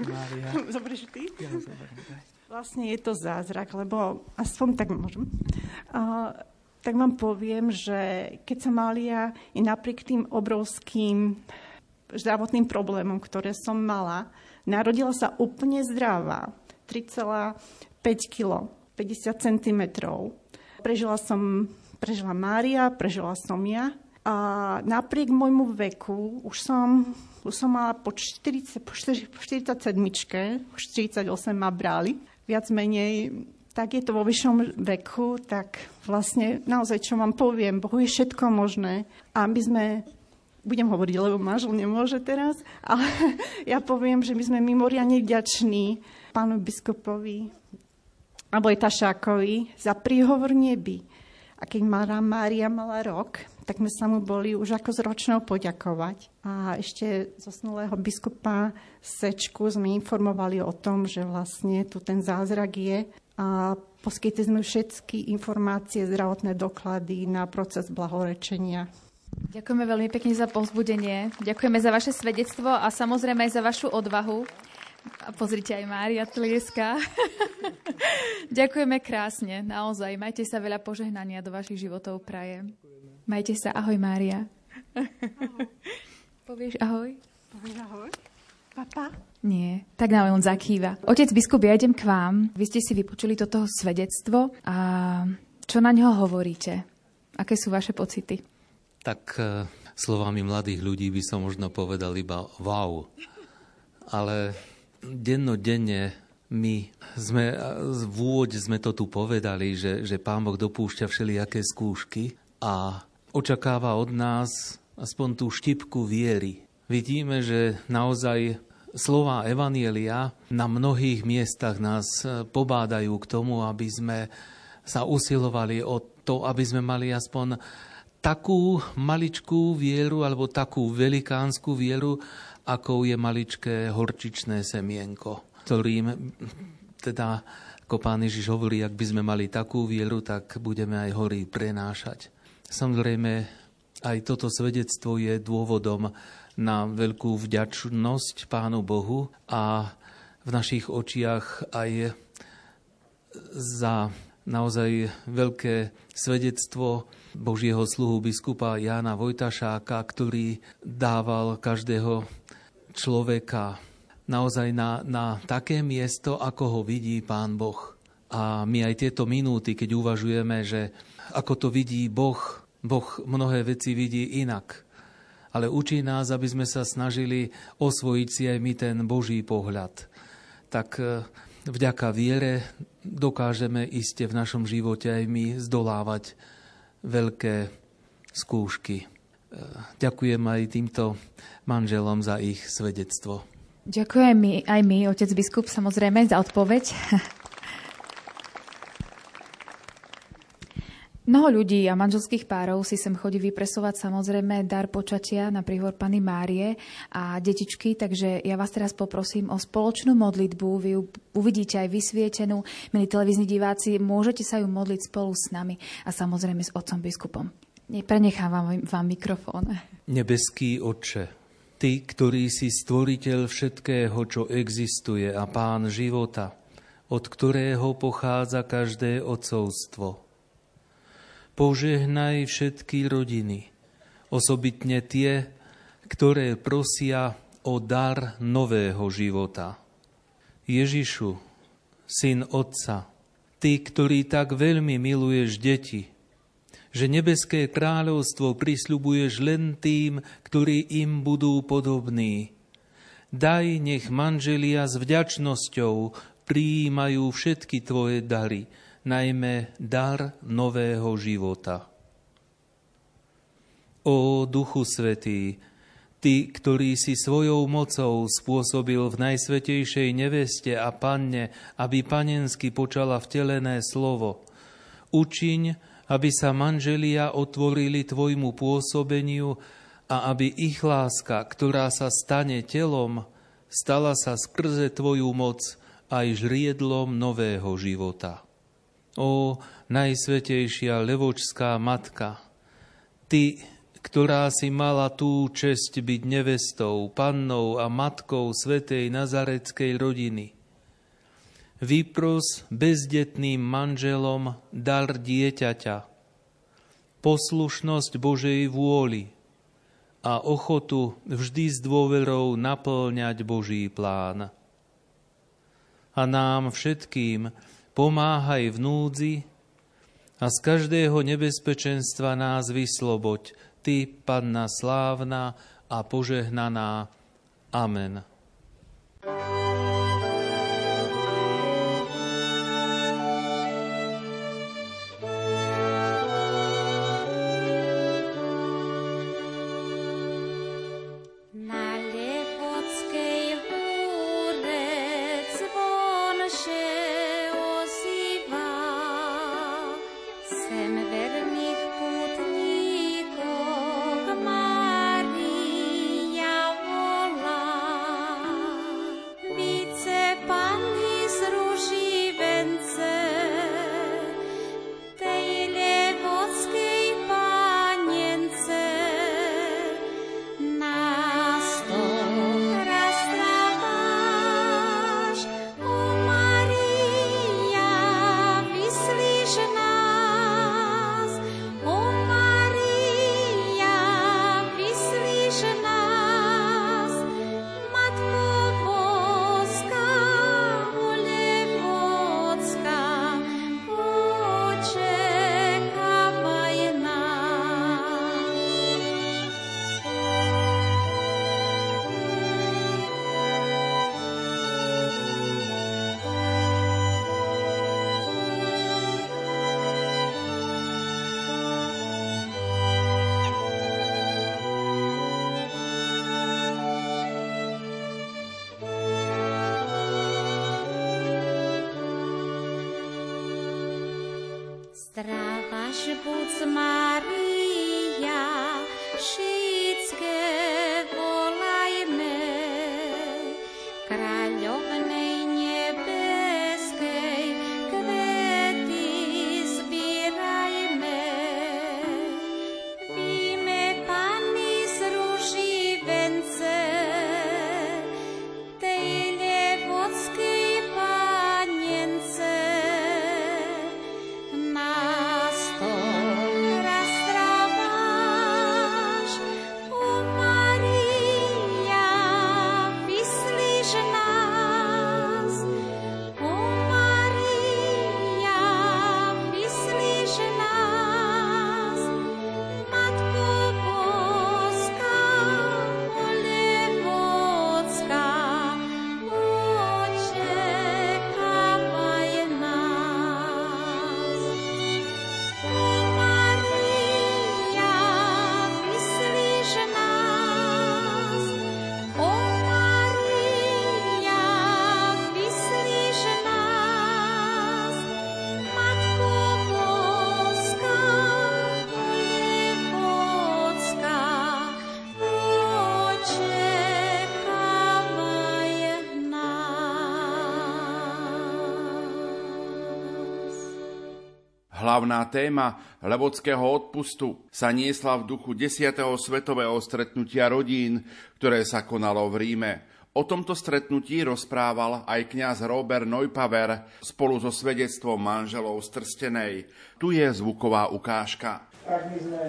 Mária. [laughs] Zoberieš ty? Ja Vlastne je to zázrak, lebo aspoň tak môžem. Uh, tak vám poviem, že keď sa Mália i napriek tým obrovským zdravotným problémom, ktoré som mala, narodila sa úplne zdravá. 5 kg, 50 cm. Prežila som, prežila Mária, prežila som ja. A napriek môjmu veku, už som, už som mala po, 40, po 47, už 48 ma brali, viac menej tak je to vo vyššom veku, tak vlastne naozaj, čo vám poviem, Bohu je všetko možné. A my sme, budem hovoriť, lebo manžel nemôže teraz, ale [laughs] ja poviem, že my sme mimoriadne vďační pánu biskupovi Vojtašákovi za príhovor neby. A keď Mara Mária mala rok, tak sme sa mu boli už ako z ročnou poďakovať. A ešte zosnulého biskupa Sečku sme informovali o tom, že vlastne tu ten zázrak je a poskytli sme všetky informácie, zdravotné doklady na proces blahorečenia. Ďakujeme veľmi pekne za povzbudenie. Ďakujeme za vaše svedectvo a samozrejme aj za vašu odvahu. A pozrite, aj Mária tlieska. [laughs] Ďakujeme krásne, naozaj. Majte sa veľa požehnania do vašich životov prajem. Majte sa. Ahoj, Mária. Ahoj. Povieš ahoj? Povieš ahoj? Papa? Nie, tak nám on zakýva. Otec biskup, ja idem k vám. Vy ste si vypočuli toto svedectvo a čo na ňo hovoríte? Aké sú vaše pocity? Tak uh, slovami mladých ľudí by som možno povedal iba wow. Ale dennodenne my sme, v úvode sme to tu povedali, že, že Pán Boh dopúšťa všelijaké skúšky a očakáva od nás aspoň tú štipku viery. Vidíme, že naozaj slova Evanielia na mnohých miestach nás pobádajú k tomu, aby sme sa usilovali o to, aby sme mali aspoň takú maličkú vieru alebo takú velikánsku vieru, akou je maličké horčičné semienko, ktorým teda ako pán Ježiš hovorí, ak by sme mali takú vieru, tak budeme aj hory prenášať. Samozrejme, aj toto svedectvo je dôvodom na veľkú vďačnosť Pánu Bohu a v našich očiach aj za naozaj veľké svedectvo Božieho sluhu biskupa Jána Vojtašáka, ktorý dával každého človeka naozaj na, na také miesto, ako ho vidí Pán Boh. A my aj tieto minúty, keď uvažujeme, že ako to vidí Boh, Boh mnohé veci vidí inak. ale učí nás, aby sme sa snažili osvojiť si aj my ten Boží pohľad. Tak e, vďaka viere dokážeme iste v našom živote aj my zdolávať veľké skúšky. Ďakujem aj týmto manželom za ich svedectvo. Ďakujem aj my, otec biskup, samozrejme, za odpoveď. [laughs] Mnoho ľudí a manželských párov si sem chodí vypresovať samozrejme dar počatia na príhor Pany Márie a detičky, takže ja vás teraz poprosím o spoločnú modlitbu. Vy ju uvidíte aj vysvietenú. Milí televízni diváci, môžete sa ju modliť spolu s nami a samozrejme s otcom biskupom. Prenechávam vám mikrofón. Nebeský Otče, Ty, ktorý si stvoriteľ všetkého, čo existuje a pán života, od ktorého pochádza každé odcovstvo Požehnaj všetky rodiny, osobitne tie, ktoré prosia o dar nového života. Ježišu, syn Otca, Ty, ktorý tak veľmi miluješ deti, že nebeské kráľovstvo prisľubuješ len tým, ktorí im budú podobní. Daj, nech manželia s vďačnosťou prijímajú všetky Tvoje dary, najmä dar nového života. O Duchu Svetý, Ty, ktorý si svojou mocou spôsobil v Najsvetejšej neveste a panne, aby panensky počala vtelené slovo, učiň, aby sa manželia otvorili Tvojmu pôsobeniu a aby ich láska, ktorá sa stane telom, stala sa skrze Tvoju moc aj žriedlom nového života. O najsvetejšia levočská matka, ty, ktorá si mala tú česť byť nevestou, pannou a matkou svetej nazareckej rodiny, vypros bezdetným manželom dar dieťaťa, poslušnosť Božej vôli a ochotu vždy s dôverou naplňať Boží plán. A nám všetkým, pomáhaj v núdzi a z každého nebezpečenstva nás vysloboď, Ty, Panna slávna a požehnaná. Amen. Hlavná téma Levodského odpustu sa niesla v duchu 10. svetového stretnutia rodín, ktoré sa konalo v Ríme. O tomto stretnutí rozprával aj kňaz Robert Neupaver spolu so svedectvom manželov z Trstenej. Tu je zvuková ukážka. Tak my sme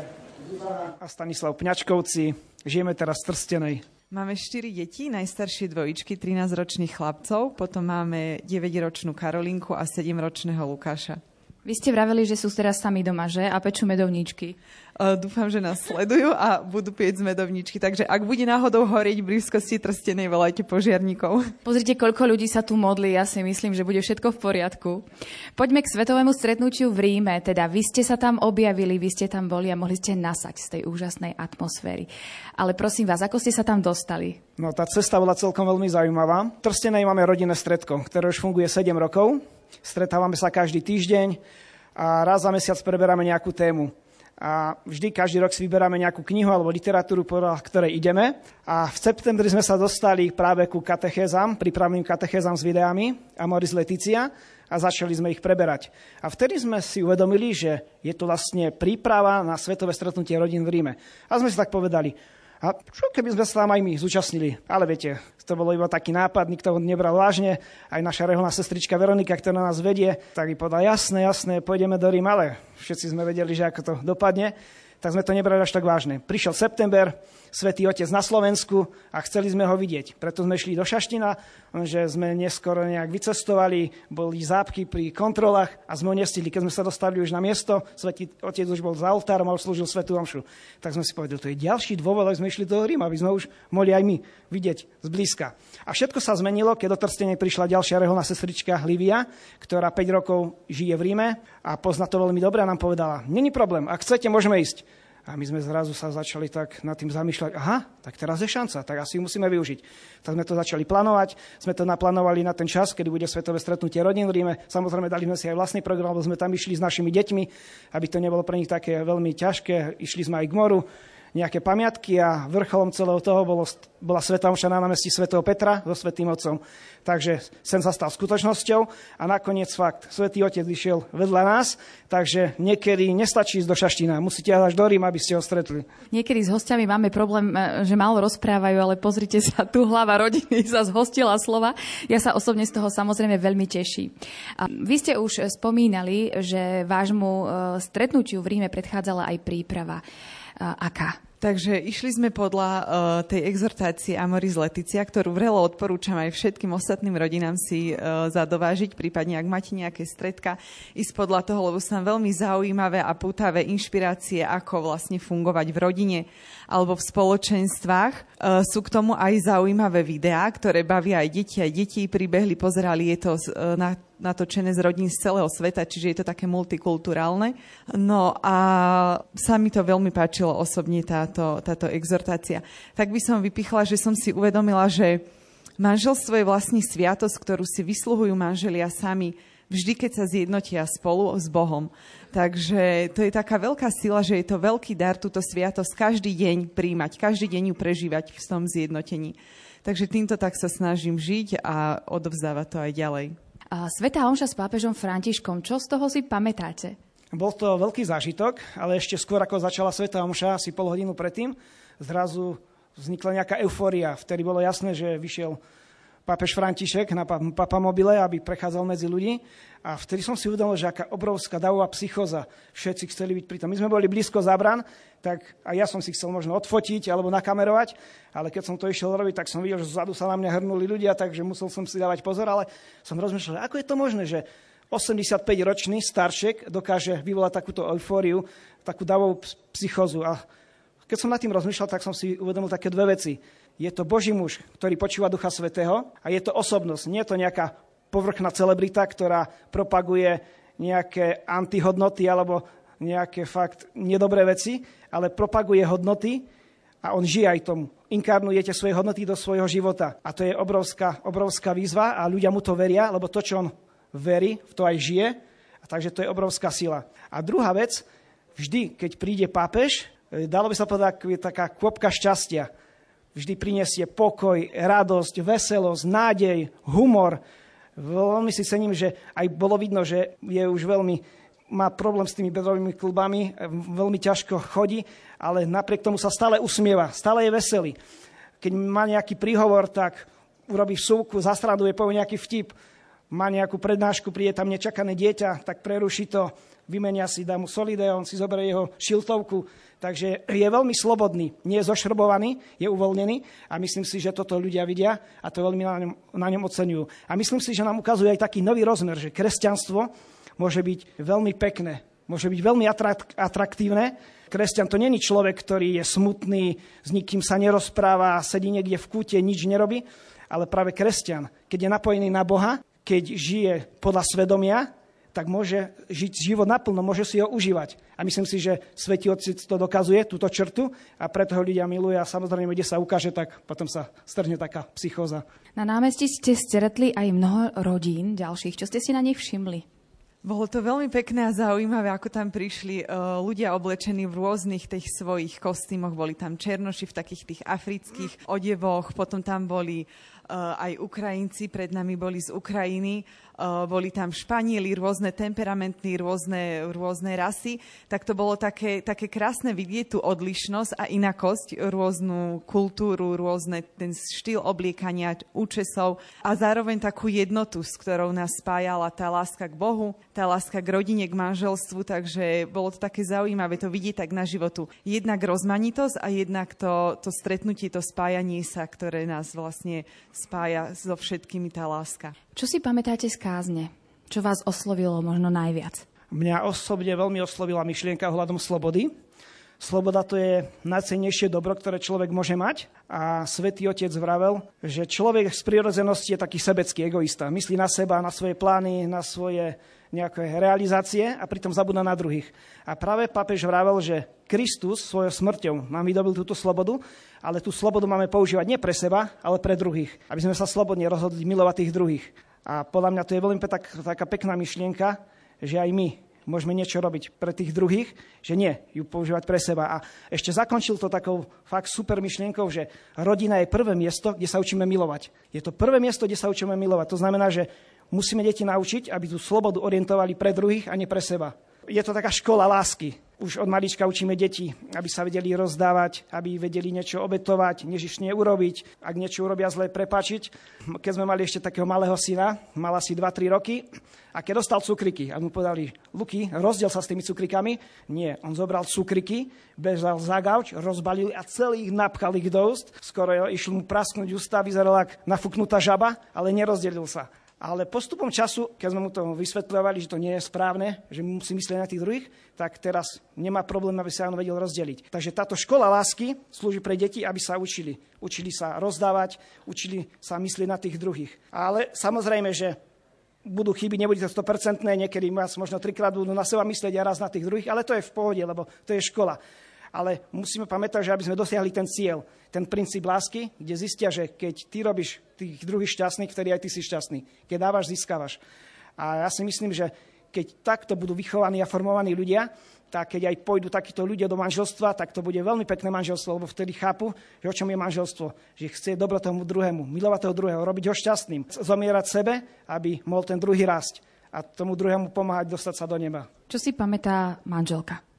Zuzana a Stanislav Pňačkovci. Žijeme teraz v Trstenej. Máme 4 deti, najstaršie dvojičky, 13-ročných chlapcov, potom máme 9-ročnú Karolinku a 7-ročného Lukáša. Vy ste vraveli, že sú teraz sami doma, že? A pečú medovníčky. Uh, dúfam, že nás sledujú a budú pieť z medovničky. Takže ak bude náhodou horieť v blízkosti trstenej, volajte požiarníkov. Pozrite, koľko ľudí sa tu modlí. Ja si myslím, že bude všetko v poriadku. Poďme k svetovému stretnutiu v Ríme. Teda vy ste sa tam objavili, vy ste tam boli a mohli ste nasať z tej úžasnej atmosféry. Ale prosím vás, ako ste sa tam dostali? No tá cesta bola celkom veľmi zaujímavá. V Trstenej máme rodinné stredko, ktoré už funguje 7 rokov Stretávame sa každý týždeň a raz za mesiac preberáme nejakú tému. A vždy, každý rok si vyberáme nejakú knihu alebo literatúru, podľa ktorej ideme. A v septembri sme sa dostali práve ku katechézam, prípravným katechézam s videami Amoris Leticia a začali sme ich preberať. A vtedy sme si uvedomili, že je to vlastne príprava na svetové stretnutie rodín v Ríme. A sme si tak povedali, a čo keby sme sa tam aj my zúčastnili? Ale viete, to bolo iba taký nápad, nikto ho nebral vážne. Aj naša reholná sestrička Veronika, ktorá nás vedie, tak by povedala, jasné, jasné, pôjdeme do Rím, ale všetci sme vedeli, že ako to dopadne tak sme to nebrali až tak vážne. Prišiel september, Svetý Otec na Slovensku a chceli sme ho vidieť. Preto sme šli do Šaština, že sme neskoro nejak vycestovali, boli zápky pri kontrolách a sme ho nestihli. Keď sme sa dostali už na miesto, Svetý Otec už bol za oltárom a slúžil Svetú Omšu. Tak sme si povedali, to je ďalší dôvod, aby sme išli do Ríma, aby sme už mohli aj my vidieť zblízka. A všetko sa zmenilo, keď do Trstenej prišla ďalšia reholná sestrička Livia, ktorá 5 rokov žije v Ríme a pozná to veľmi dobre a nám povedala, není problém, ak chcete, môžeme ísť. A my sme zrazu sa začali tak nad tým zamýšľať, aha, tak teraz je šanca, tak asi musíme využiť. Tak sme to začali plánovať, sme to naplánovali na ten čas, kedy bude svetové stretnutie rodín v Ríme. Samozrejme, dali sme si aj vlastný program, lebo sme tam išli s našimi deťmi, aby to nebolo pre nich také veľmi ťažké. Išli sme aj k moru, nejaké pamiatky a vrcholom celého toho bolo, bola Sveta Omša na námestí svätého Petra so Svetým Otcom. Takže sen sa stal skutočnosťou a nakoniec fakt, Svetý Otec išiel vedľa nás, takže niekedy nestačí ísť do Šaština, musíte až do Rím, aby ste ho stretli. Niekedy s hostiami máme problém, e, že málo rozprávajú, ale pozrite sa, tu hlava rodiny [laughs] sa zhostila slova. Ja sa osobne z toho samozrejme veľmi teší. A vy ste už spomínali, že vášmu e, stretnutiu v Ríme predchádzala aj príprava aká? Takže išli sme podľa uh, tej exhortácie Amoris Leticia, ktorú vrelo odporúčam aj všetkým ostatným rodinám si uh, zadovážiť, prípadne ak máte nejaké stredka, ísť podľa toho, lebo sú tam veľmi zaujímavé a pútavé inšpirácie, ako vlastne fungovať v rodine alebo v spoločenstvách. Uh, sú k tomu aj zaujímavé videá, ktoré bavia aj deti, aj deti pribehli, pozerali, je to uh, na natočené z rodín z celého sveta, čiže je to také multikulturálne. No a sa mi to veľmi páčilo osobne táto, táto exhortácia. Tak by som vypichla, že som si uvedomila, že manželstvo je vlastne sviatosť, ktorú si vysluhujú manželia sami vždy, keď sa zjednotia spolu s Bohom. Takže to je taká veľká sila, že je to veľký dar túto sviatosť každý deň príjmať, každý deň ju prežívať v tom zjednotení. Takže týmto tak sa snažím žiť a odovzdávať to aj ďalej. Svetá omša s pápežom Františkom, čo z toho si pamätáte? Bol to veľký zážitok, ale ešte skôr ako začala Sveta Omša, asi pol hodinu predtým, zrazu vznikla nejaká eufória. Vtedy bolo jasné, že vyšiel pápež František na papamobile, aby prechádzal medzi ľudí. A vtedy som si uvedomil, že aká obrovská davová psychoza. Všetci chceli byť pri tom. My sme boli blízko zabran, tak aj ja som si chcel možno odfotiť alebo nakamerovať, ale keď som to išiel robiť, tak som videl, že zadu sa na mňa hrnuli ľudia, takže musel som si dávať pozor, ale som rozmýšľal, ako je to možné, že 85-ročný staršek dokáže vyvolať takúto eufóriu, takú davovú psychozu. A keď som nad tým rozmýšľal, tak som si uvedomil také dve veci. Je to Boží muž, ktorý počúva Ducha Svetého a je to osobnosť. Nie je to nejaká povrchná celebrita, ktorá propaguje nejaké antihodnoty alebo nejaké fakt nedobré veci, ale propaguje hodnoty a on žije aj tomu. Inkarnujete svoje hodnoty do svojho života. A to je obrovská, obrovská výzva a ľudia mu to veria, lebo to, čo on verí, v to aj žije. A takže to je obrovská sila. A druhá vec, vždy, keď príde pápež, e, dalo by sa povedať, taká kôpka šťastia. Vždy prinesie pokoj, radosť, veselosť, nádej, humor. Veľmi si cením, že aj bolo vidno, že je už veľmi má problém s tými bedrovými klubami, veľmi ťažko chodí, ale napriek tomu sa stále usmieva, stále je veselý. Keď má nejaký príhovor, tak urobí súku, zastraduje, povie nejaký vtip, má nejakú prednášku, príde tam nečakané dieťa, tak preruší to, vymenia si, dá mu solide, on si zoberie jeho šiltovku, takže je veľmi slobodný, nie je zošrobovaný, je uvoľnený a myslím si, že toto ľudia vidia a to veľmi na ňom, na ňom oceňujú. A myslím si, že nám ukazuje aj taký nový rozmer, že kresťanstvo môže byť veľmi pekné, môže byť veľmi atraktívne. Kresťan to není človek, ktorý je smutný, s nikým sa nerozpráva, sedí niekde v kúte, nič nerobí, ale práve kresťan, keď je napojený na Boha, keď žije podľa svedomia, tak môže žiť život naplno, môže si ho užívať. A myslím si, že Svetý Otec to dokazuje, túto črtu, a preto ho ľudia milujú a samozrejme, kde sa ukáže, tak potom sa strhne taká psychóza. Na námestí ste stretli aj mnoho rodín ďalších. Čo ste si na nich všimli? Bolo to veľmi pekné a zaujímavé, ako tam prišli uh, ľudia oblečení v rôznych tých svojich kostýmoch. Boli tam černoši v takých tých afrických odevoch, potom tam boli uh, aj Ukrajinci, pred nami boli z Ukrajiny boli tam Španieli, rôzne temperamentní, rôzne, rôzne rasy, tak to bolo také, také krásne vidieť tú odlišnosť a inakosť, rôznu kultúru, rôzne ten štýl obliekania, účesov a zároveň takú jednotu, s ktorou nás spájala tá láska k Bohu, tá láska k rodine, k manželstvu, takže bolo to také zaujímavé to vidieť tak na životu. Jednak rozmanitosť a jednak to, to stretnutie, to spájanie sa, ktoré nás vlastne spája so všetkými tá láska. Čo si pamätáte z kázne? Čo vás oslovilo možno najviac? Mňa osobne veľmi oslovila myšlienka ohľadom slobody. Sloboda to je najcennejšie dobro, ktoré človek môže mať. A svätý Otec vravel, že človek z prírodzenosti je taký sebecký egoista. Myslí na seba, na svoje plány, na svoje nejaké realizácie a pritom zabúda na druhých. A práve pápež vravel, že Kristus svojou smrťou nám vydobil túto slobodu, ale tú slobodu máme používať nie pre seba, ale pre druhých. Aby sme sa slobodne rozhodli milovať tých druhých. A podľa mňa to je veľmi tak, taká pekná myšlienka, že aj my môžeme niečo robiť pre tých druhých, že nie, ju používať pre seba. A ešte zakončil to takou fakt super myšlienkou, že rodina je prvé miesto, kde sa učíme milovať. Je to prvé miesto, kde sa učíme milovať. To znamená, že musíme deti naučiť, aby tú slobodu orientovali pre druhých a nie pre seba. Je to taká škola lásky. Už od malička učíme deti, aby sa vedeli rozdávať, aby vedeli niečo obetovať, nežišne urobiť, ak niečo urobia zle, prepáčiť. Keď sme mali ešte takého malého syna, mal asi 2-3 roky, a keď dostal cukriky a mu povedali, Luky, rozdiel sa s tými cukrikami. Nie, on zobral cukriky, bežal za gauč, rozbalil a celý ich napchal ich do úst. Skoro išlo mu prasknúť ústa, vyzeral ako nafúknutá žaba, ale nerozdelil sa. Ale postupom času, keď sme mu to vysvetľovali, že to nie je správne, že musí myslieť na tých druhých, tak teraz nemá problém, aby sa on vedel rozdeliť. Takže táto škola lásky slúži pre deti, aby sa učili. Učili sa rozdávať, učili sa myslieť na tých druhých. Ale samozrejme, že budú chyby, nebude to 100%, niekedy vás možno trikrát budú na seba myslieť a raz na tých druhých, ale to je v pohode, lebo to je škola ale musíme pamätať, že aby sme dosiahli ten cieľ, ten princíp lásky, kde zistia, že keď ty robíš tých druhých šťastných, vtedy aj ty si šťastný. Keď dávaš, získavaš. A ja si myslím, že keď takto budú vychovaní a formovaní ľudia, tak keď aj pôjdu takíto ľudia do manželstva, tak to bude veľmi pekné manželstvo, lebo vtedy chápu, že o čom je manželstvo. Že chce dobro tomu druhému, milovať toho druhého, robiť ho šťastným, zomierať sebe, aby mohol ten druhý rásť a tomu druhému pomáhať dostať sa do neba. Čo si pamätá manželka?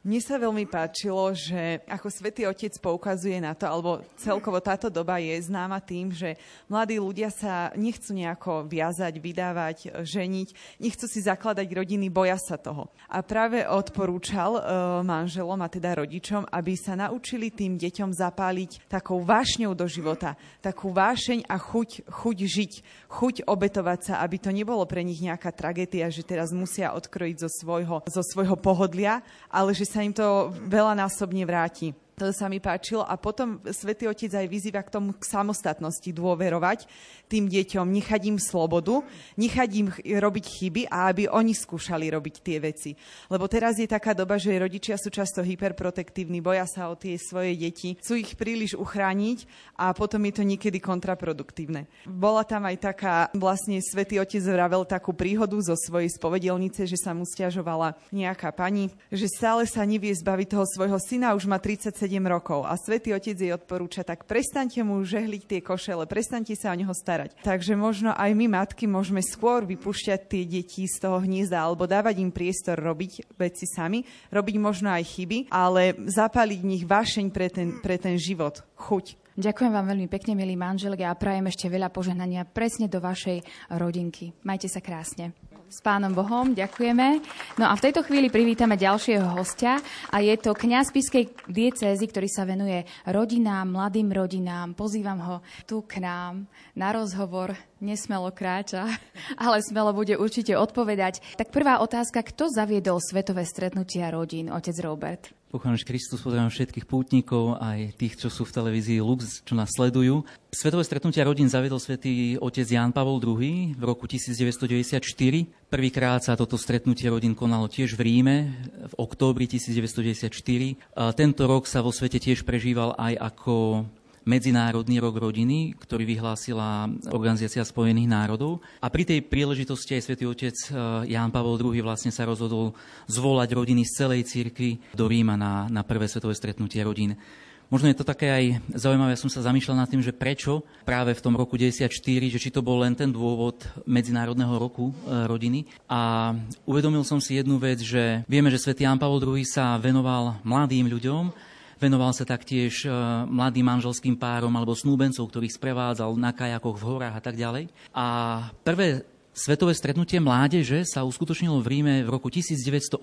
Mne sa veľmi páčilo, že ako Svetý Otec poukazuje na to, alebo celkovo táto doba je známa tým, že mladí ľudia sa nechcú nejako viazať, vydávať, ženiť, nechcú si zakladať rodiny, boja sa toho. A práve odporúčal e, manželom a teda rodičom, aby sa naučili tým deťom zapáliť takou vášňou do života, takú vášeň a chuť, chuť žiť, chuť obetovať sa, aby to nebolo pre nich nejaká tragédia, že teraz musia odkrojiť zo svojho, zo svojho pohodlia, ale že sa im to veľa násobne vráti. To sa mi páčilo. A potom Svetý Otec aj vyzýva k tomu k samostatnosti, dôverovať tým deťom, nechať im slobodu, nechať im robiť chyby a aby oni skúšali robiť tie veci. Lebo teraz je taká doba, že rodičia sú často hyperprotektívni, boja sa o tie svoje deti, chcú ich príliš uchrániť a potom je to niekedy kontraproduktívne. Bola tam aj taká, vlastne Svetý Otec vravel takú príhodu zo svojej spovedelnice, že sa mu stiažovala nejaká pani, že stále sa nevie zbaviť toho svojho syna, už má 37 7 rokov a svätý Otec jej odporúča, tak prestaňte mu žehliť tie košele, prestaňte sa o neho starať. Takže možno aj my, matky, môžeme skôr vypúšťať tie deti z toho hniezda alebo dávať im priestor robiť veci sami, robiť možno aj chyby, ale zapáliť v nich vášeň pre ten, pre ten život, chuť. Ďakujem vám veľmi pekne, milí manželky, a prajem ešte veľa požehnania presne do vašej rodinky. Majte sa krásne s pánom Bohom, ďakujeme. No a v tejto chvíli privítame ďalšieho hostia a je to kňaz Piskej diecézy, ktorý sa venuje rodinám, mladým rodinám. Pozývam ho tu k nám na rozhovor. Nesmelo kráča, [laughs] ale smelo bude určite odpovedať. Tak prvá otázka, kto zaviedol svetové stretnutia rodín, otec Robert? Pochválený Kristus, pozdravujem všetkých pútnikov, aj tých, čo sú v televízii Lux, čo nás sledujú. Svetové stretnutia rodín zavedol svätý otec Jan Pavol II v roku 1994. Prvýkrát sa toto stretnutie rodín konalo tiež v Ríme v októbri 1994. Tento rok sa vo svete tiež prežíval aj ako Medzinárodný rok rodiny, ktorý vyhlásila Organizácia spojených národov. A pri tej príležitosti aj svätý otec eh, Ján Pavol II vlastne sa rozhodol zvolať rodiny z celej cirkvi do Ríma na, na prvé svetové stretnutie rodín. Možno je to také aj zaujímavé, ja som sa zamýšľal nad tým, že prečo práve v tom roku 94, že či to bol len ten dôvod Medzinárodného roku eh, rodiny. A uvedomil som si jednu vec, že vieme, že svätý Ján Pavol II sa venoval mladým ľuďom, Venoval sa taktiež e, mladým manželským párom alebo snúbencov, ktorých sprevádzal na kajakoch v horách a tak ďalej. A prvé svetové stretnutie mládeže sa uskutočnilo v Ríme v roku 1985.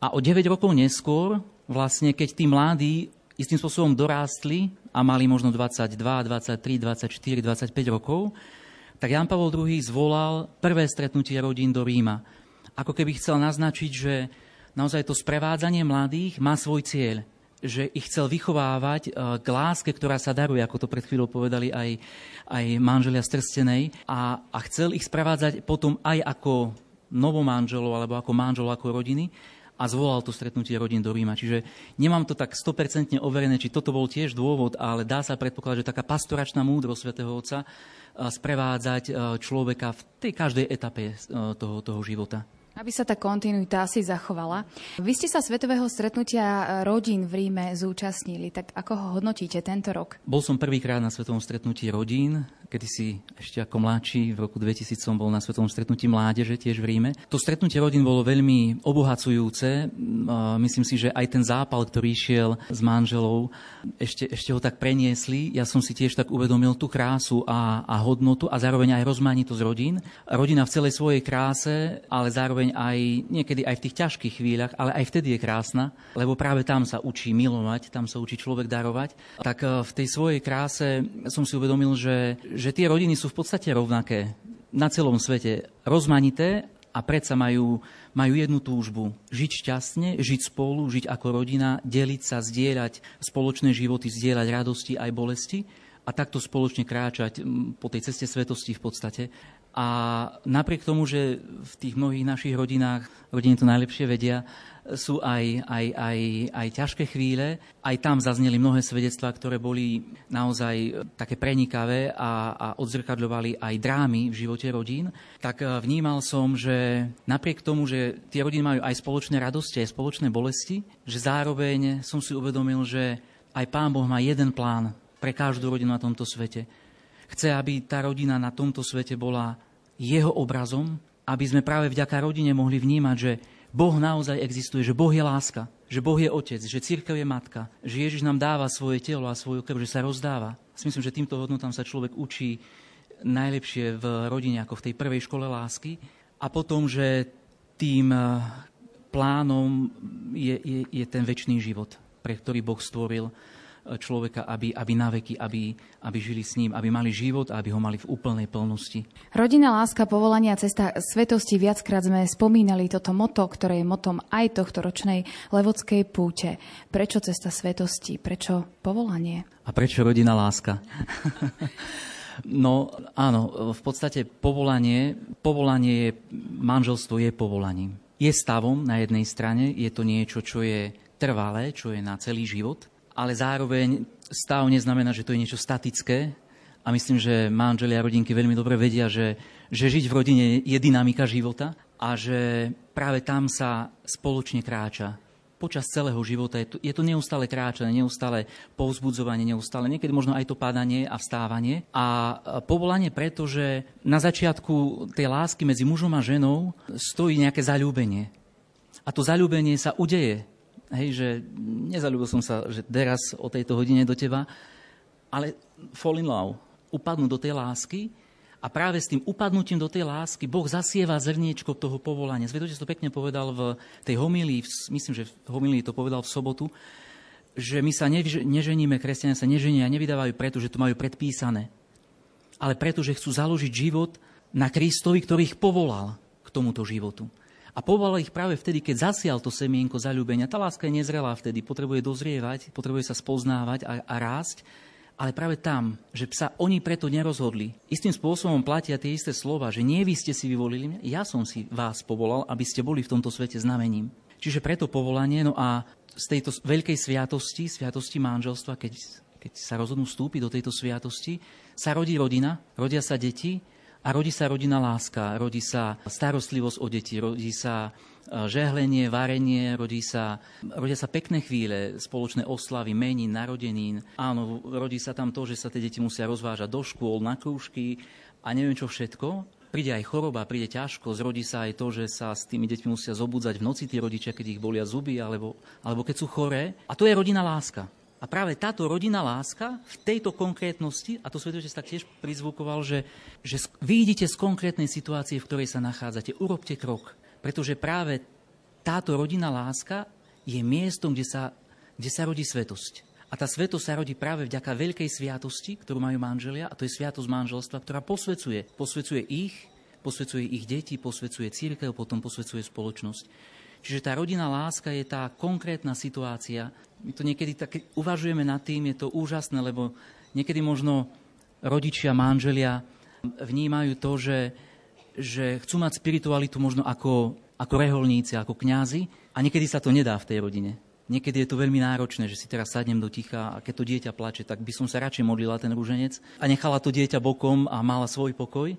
A o 9 rokov neskôr, vlastne keď tí mladí istým spôsobom dorástli a mali možno 22, 23, 24, 25 rokov, tak Jan Pavol II zvolal prvé stretnutie rodín do Ríma. Ako keby chcel naznačiť, že naozaj to sprevádzanie mladých má svoj cieľ že ich chcel vychovávať eh, k láske, ktorá sa daruje, ako to pred chvíľou povedali aj, aj manželia strstenej a, a chcel ich sprevádzať potom aj ako novomanželov alebo ako manželov, ako rodiny a zvolal to stretnutie rodín do Ríma. Čiže nemám to tak 100% overené, či toto bol tiež dôvod, ale dá sa predpokladať, že taká pastoračná múdrosť svätého Otca eh, sprevádzať eh, človeka v tej každej etape toho, toho života. Aby sa tá kontinuita asi zachovala. Vy ste sa Svetového stretnutia rodín v Ríme zúčastnili, tak ako ho hodnotíte tento rok? Bol som prvýkrát na Svetovom stretnutí rodín, kedy si ešte ako mladší, v roku 2000 som bol na Svetovom stretnutí mládeže tiež v Ríme. To stretnutie rodín bolo veľmi obohacujúce. Myslím si, že aj ten zápal, ktorý išiel s manželou, ešte, ešte ho tak preniesli. Ja som si tiež tak uvedomil tú krásu a, a hodnotu a zároveň aj rozmanitosť rodín. Rodina v celej svojej kráse, ale zároveň aj niekedy aj v tých ťažkých chvíľach, ale aj vtedy je krásna, lebo práve tam sa učí milovať, tam sa učí človek darovať. Tak eh, v tej svojej kráse som si uvedomil, že, že tie rodiny sú v podstate rovnaké na celom svete, rozmanité a predsa majú, majú jednu túžbu. Žiť šťastne, žiť spolu, žiť ako rodina, deliť sa, zdieľať spoločné životy, zdieľať radosti aj bolesti a takto spoločne kráčať po tej ceste svetosti v podstate. A napriek tomu, že v tých mnohých našich rodinách, rodiny to najlepšie vedia, sú aj, aj, aj, aj ťažké chvíle. Aj tam zazneli mnohé svedectvá, ktoré boli naozaj také prenikavé a, a odzrkadľovali aj drámy v živote rodín. Tak eh, vnímal som, že napriek tomu, že tie rodiny majú aj spoločné radosti, aj spoločné bolesti, že zároveň som si uvedomil, že aj Pán Boh má jeden plán pre každú rodinu na tomto svete Chce, aby tá rodina na tomto svete bola jeho obrazom, aby sme práve vďaka rodine mohli vnímať, že Boh naozaj existuje, že Boh je láska, že Boh je otec, že církev je matka, že Ježiš nám dáva svoje telo a svoju krv, že sa rozdáva. Myslím, že týmto hodnotám sa človek učí najlepšie v rodine, ako v tej prvej škole lásky. A potom, že tým eh, plánom je, je, je ten väčší život, pre ktorý Boh stvoril človeka, aby, aby naveky, aby, aby žili s ním, aby mali život a aby ho mali v úplnej plnosti. Rodina, láska, povolania, cesta svetosti. Viackrát sme spomínali toto moto, ktoré je motom aj tohto ročnej Levodskej púte. Prečo cesta svetosti? Prečo povolanie? A prečo rodina, láska? [laughs] No áno, v podstate povolanie, povolanie je, manželstvo je povolaním. Je stavom na jednej strane, je to niečo, čo je trvalé, čo je na celý život ale zároveň stav neznamená, že to je niečo statické. A myslím, že manželia a rodinky veľmi dobre vedia, že, že žiť v rodine je dynamika života a že práve tam sa spoločne kráča. počas celého života. Je to, je to neustále kráčanie, neustále povzbudzovanie, neustále niekedy možno aj to padanie a vstávanie. A povolanie preto, že na začiatku tej lásky medzi mužom a ženou stojí nejaké zalúbenie. A to zalúbenie sa udeje. Hej, že nezalúbil som sa, že teraz o tejto hodine do teba, ale fall in love, upadnú do tej lásky a práve s tým upadnutím do tej lásky Boh zasieva zrniečko toho povolania. Svetotec to pekne povedal v tej homílii, myslím, že v homílii to povedal v sobotu, že my sa neženíme, kresťania sa neženia a nevydávajú preto, že to majú predpísané, ale preto, že chcú založiť život na Kristovi, ktorý ich povolal k tomuto životu. A povolal ich práve vtedy, keď zasial to semienko zalúbenia. Tá láska je nezrelá vtedy, potrebuje dozrievať, potrebuje sa spoznávať a, a rásť ale práve tam, že sa oni preto nerozhodli. Istým spôsobom platia tie isté slova, že nie vy ste si vyvolili mňa, ja som si vás povolal, aby ste boli v tomto svete znamením. Čiže preto povolanie, no a z tejto veľkej sviatosti, sviatosti manželstva, keď, keď sa rozhodnú vstúpiť do tejto sviatosti, sa rodí rodina, rodia sa deti a rodí sa rodina láska, rodí sa starostlivosť o deti, rodí sa žehlenie, varenie, rodí sa, rodia sa pekné chvíle, spoločné oslavy, mení, narodenín. Áno, rodí sa tam to, že sa tie deti musia rozvážať do škôl, na krúžky a neviem čo všetko. Príde aj choroba, príde ťažko, zrodí sa aj to, že sa s tými deťmi musia zobudzať v noci tí rodičia, keď ich bolia zuby, alebo, alebo keď sú choré. A to je rodina láska. A práve táto rodina láska v tejto konkrétnosti, a to Svetotec tak tiež prizvukoval, že, že vy idete z konkrétnej situácie, v ktorej sa nachádzate, urobte krok. Pretože práve táto rodinná láska je miestom, kde sa, kde sa rodí svetosť. A tá svetosť sa rodí práve vďaka veľkej sviatosti, ktorú majú manželia, a to je sviatosť manželstva, ktorá posvecuje. Posvecuje ich, posvecuje ich deti, posvecuje církev, potom posvecuje spoločnosť. Čiže tá rodinná láska je tá konkrétna situácia. My to niekedy tak uvažujeme nad tým, je to úžasné, lebo niekedy možno rodičia, manželia vnímajú to, že že chcú mať spiritualitu možno ako, ako reholníci, ako kňazi a niekedy sa to nedá v tej rodine. Niekedy je to veľmi náročné, že si teraz sadnem do ticha a keď to dieťa plače, tak by som sa radšej modlila ten rúženec a nechala to dieťa bokom a mala svoj pokoj.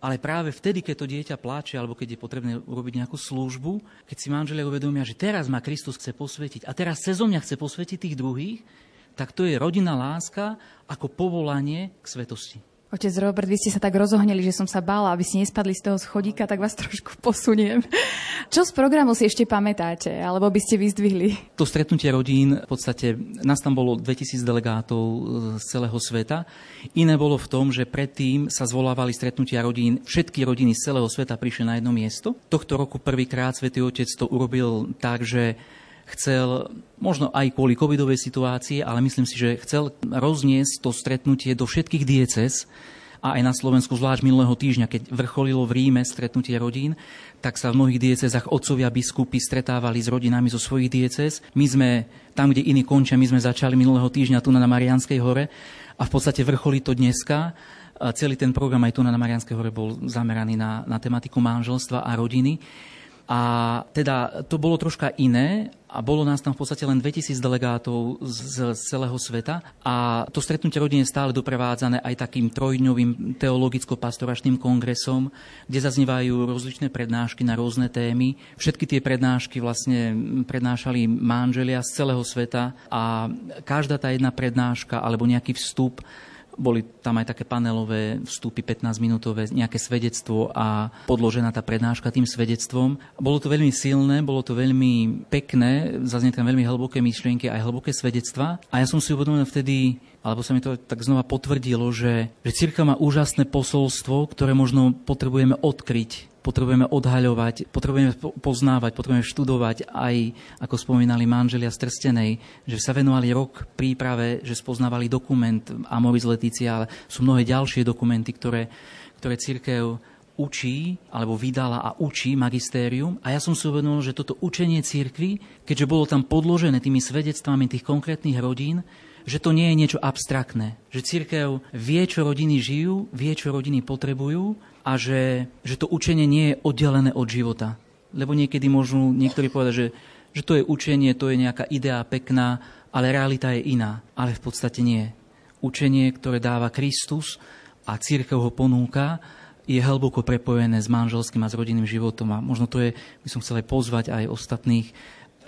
Ale práve vtedy, keď to dieťa pláče, alebo keď je potrebné urobiť nejakú službu, keď si manželia uvedomia, že teraz ma Kristus chce posvetiť a teraz cez mňa chce posvetiť tých druhých, tak to je rodinná láska ako povolanie k svetosti. Otec Robert, vy ste sa tak rozohneli, že som sa bála, aby ste nespadli z toho schodíka, tak vás trošku posuniem. Čo z programu si ešte pamätáte, alebo by ste vyzdvihli? To stretnutie rodín, v podstate nás tam bolo 2000 delegátov z celého sveta. Iné bolo v tom, že predtým sa zvolávali stretnutia rodín, všetky rodiny z celého sveta prišli na jedno miesto. Tohto roku prvýkrát Svetý Otec to urobil tak, že chcel, možno aj kvôli covidovej situácii, ale myslím si, že chcel rozniesť to stretnutie do všetkých dieces a aj na Slovensku, zvlášť minulého týždňa, keď vrcholilo v Ríme stretnutie rodín, tak sa v mnohých diecezach otcovia biskupy stretávali s rodinami zo svojich diecez. My sme tam, kde iní končia, my sme začali minulého týždňa tu na Marianskej hore a v podstate vrcholí to dneska. Celý ten program aj tu na Marianskej hore bol zameraný na, na tematiku manželstva a rodiny. A teda to bolo troška iné a bolo nás tam v podstate len 2000 delegátov z, celého sveta a to stretnutie rodiny je stále doprevádzané aj takým trojdňovým teologicko-pastoračným kongresom, kde zaznievajú rozličné prednášky na rôzne témy. Všetky tie prednášky vlastne prednášali manželia z celého sveta a každá tá jedna prednáška alebo nejaký vstup boli tam aj také panelové vstupy 15-minútové, nejaké svedectvo a podložená tá prednáška tým svedectvom. Bolo to veľmi silné, bolo to veľmi pekné, zaznie tam veľmi hlboké myšlienky, aj hlboké svedectva. A ja som si uvedomil vtedy, alebo sa mi to tak znova potvrdilo, že, že círka má úžasné posolstvo, ktoré možno potrebujeme odkryť potrebujeme odhaľovať, potrebujeme poznávať, potrebujeme študovať aj, ako spomínali manželia z Trstenej, že sa venovali rok príprave, že spoznávali dokument Amoris Leticia, ale sú mnohé ďalšie dokumenty, ktoré, ktoré církev učí, alebo vydala a učí magistérium. A ja som si uvedomil, že toto učenie církvy, keďže bolo tam podložené tými svedectvami tých konkrétnych rodín, že to nie je niečo abstraktné. Že církev vie, čo rodiny žijú, vie, čo rodiny potrebujú a že, že to učenie nie je oddelené od života. Lebo niekedy môžu niektorí povedať, že, že to je učenie, to je nejaká idea pekná, ale realita je iná. Ale v podstate nie. Učenie, ktoré dáva Kristus a církev ho ponúka, je hlboko prepojené s manželským a s rodinným životom. A možno to je, by som chcel aj pozvať aj ostatných,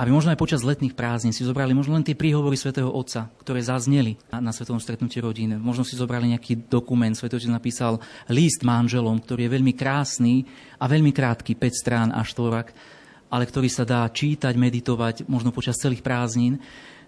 aby možno aj počas letných prázdnin si zobrali možno len tie príhovory svätého Otca, ktoré zazneli na, svetovom stretnutí rodín. Možno si zobrali nejaký dokument, svätý Otec napísal list manželom, ktorý je veľmi krásny a veľmi krátky, 5 strán a štvorak, ale ktorý sa dá čítať, meditovať možno počas celých prázdnin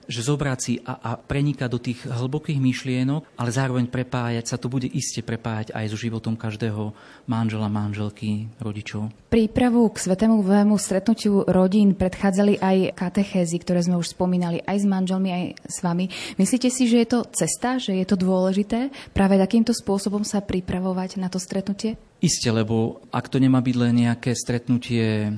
že zobrať si a, a prenikať do tých hlbokých myšlienok, ale zároveň prepájať sa, to bude iste prepájať aj so životom každého manžela, manželky, rodičov. Prípravu k svetému vému stretnutiu rodín predchádzali aj katechézy, ktoré sme už spomínali aj s manželmi, aj s vami. Myslíte si, že je to cesta, že je to dôležité práve takýmto spôsobom sa pripravovať na to stretnutie? Isté, lebo ak to nemá byť len nejaké stretnutie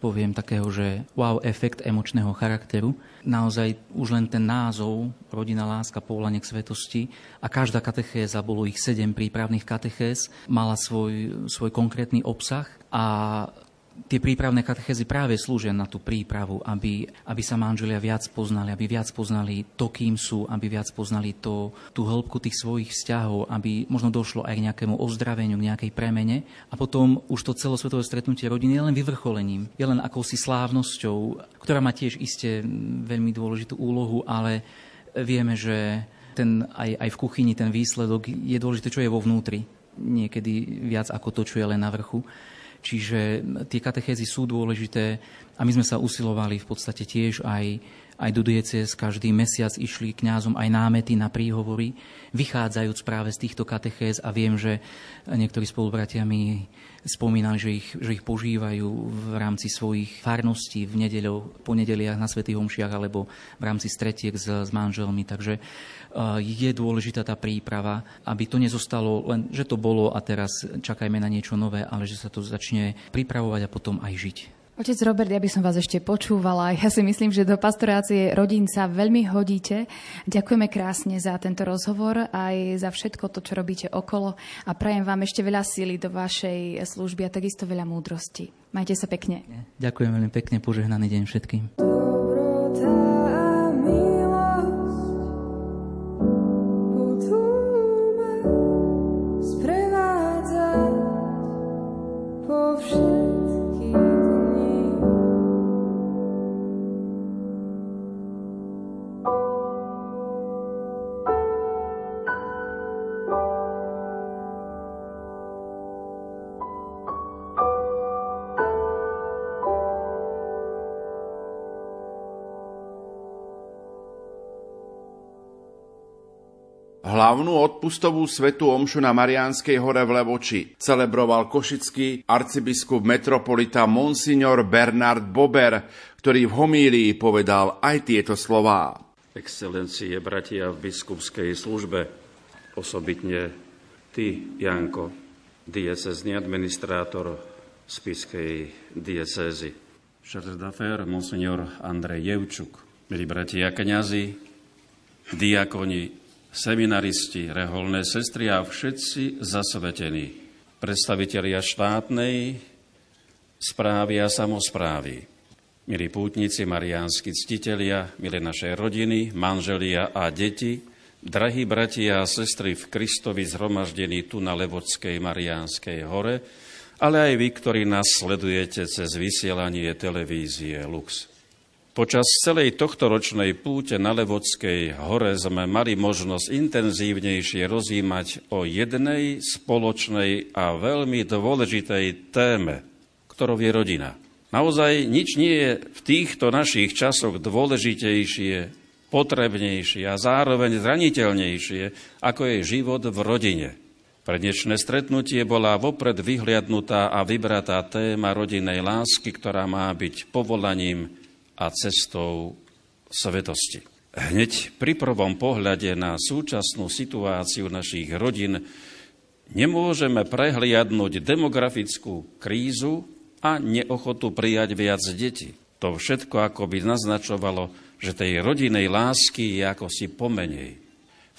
poviem takého, že wow efekt emočného charakteru. Naozaj už len ten názov Rodina, láska, povolanie k svetosti a každá katechéza, bolo ich sedem prípravných katechéz, mala svoj, svoj konkrétny obsah a tie prípravné katechézy práve slúžia na tú prípravu, aby, aby sa manželia viac poznali, aby viac poznali to, kým sú, aby viac poznali to, tú hĺbku tých svojich vzťahov, aby možno došlo aj k nejakému ozdraveniu, k nejakej premene. A potom už to celosvetové stretnutie rodiny je len vyvrcholením, je len akousi slávnosťou, ktorá má tiež iste veľmi dôležitú úlohu, ale vieme, že ten, aj, aj v kuchyni ten výsledok je dôležité, čo je vo vnútri. Niekedy viac ako to, čo je len na vrchu. Čiže tie katechézy sú dôležité a my sme sa usilovali v podstate tiež aj, aj do diecez. Každý mesiac išli kňazom aj námety na príhovory, vychádzajúc práve z týchto katechéz a viem, že niektorí spolubratia mi spomínali, že ich, že ich požívajú v rámci svojich farností v nedeľo, po nedeliach na Svetých Homšiach alebo v rámci stretiek s, s manželmi. Takže je dôležitá tá príprava, aby to nezostalo len, že to bolo a teraz čakajme na niečo nové, ale že sa to začne pripravovať a potom aj žiť. Otec Robert, ja by som vás ešte počúvala. Ja si myslím, že do pastorácie rodín sa veľmi hodíte. Ďakujeme krásne za tento rozhovor aj za všetko to, čo robíte okolo a prajem vám ešte veľa síly do vašej služby a takisto veľa múdrosti. Majte sa pekne. Ďakujem veľmi pekne, požehnaný deň všetkým. Hlavnú odpustovú svetu omšu na Mariánskej hore v Levoči celebroval košický arcibiskup metropolita Monsignor Bernard Bober, ktorý v homílii povedal aj tieto slová. Excelencie, bratia v biskupskej službe, osobitne ty, Janko, diecezný administrátor spiskej diecézy. Charles d'affaires, monsignor Andrej Jevčuk, milí bratia kňazi, diakoni, seminaristi, reholné sestry a všetci zasvetení, predstavitelia štátnej správy a samozprávy, milí pútnici, mariánsky ctitelia, milé naše rodiny, manželia a deti, drahí bratia a sestry v Kristovi zhromaždení tu na Levodskej Mariánskej hore, ale aj vy, ktorí nás sledujete cez vysielanie televízie Lux. Počas celej tohto ročnej púte na Levodskej hore sme mali možnosť intenzívnejšie rozímať o jednej spoločnej a veľmi dôležitej téme, ktorou je rodina. Naozaj nič nie je v týchto našich časoch dôležitejšie, potrebnejšie a zároveň zraniteľnejšie, ako je život v rodine. Pre dnešné stretnutie bola vopred vyhliadnutá a vybratá téma rodinej lásky, ktorá má byť povolaním a cestou svetosti. Hneď pri prvom pohľade na súčasnú situáciu našich rodín nemôžeme prehliadnúť demografickú krízu a neochotu prijať viac detí. To všetko ako by naznačovalo, že tej rodinej lásky je ako si pomenej.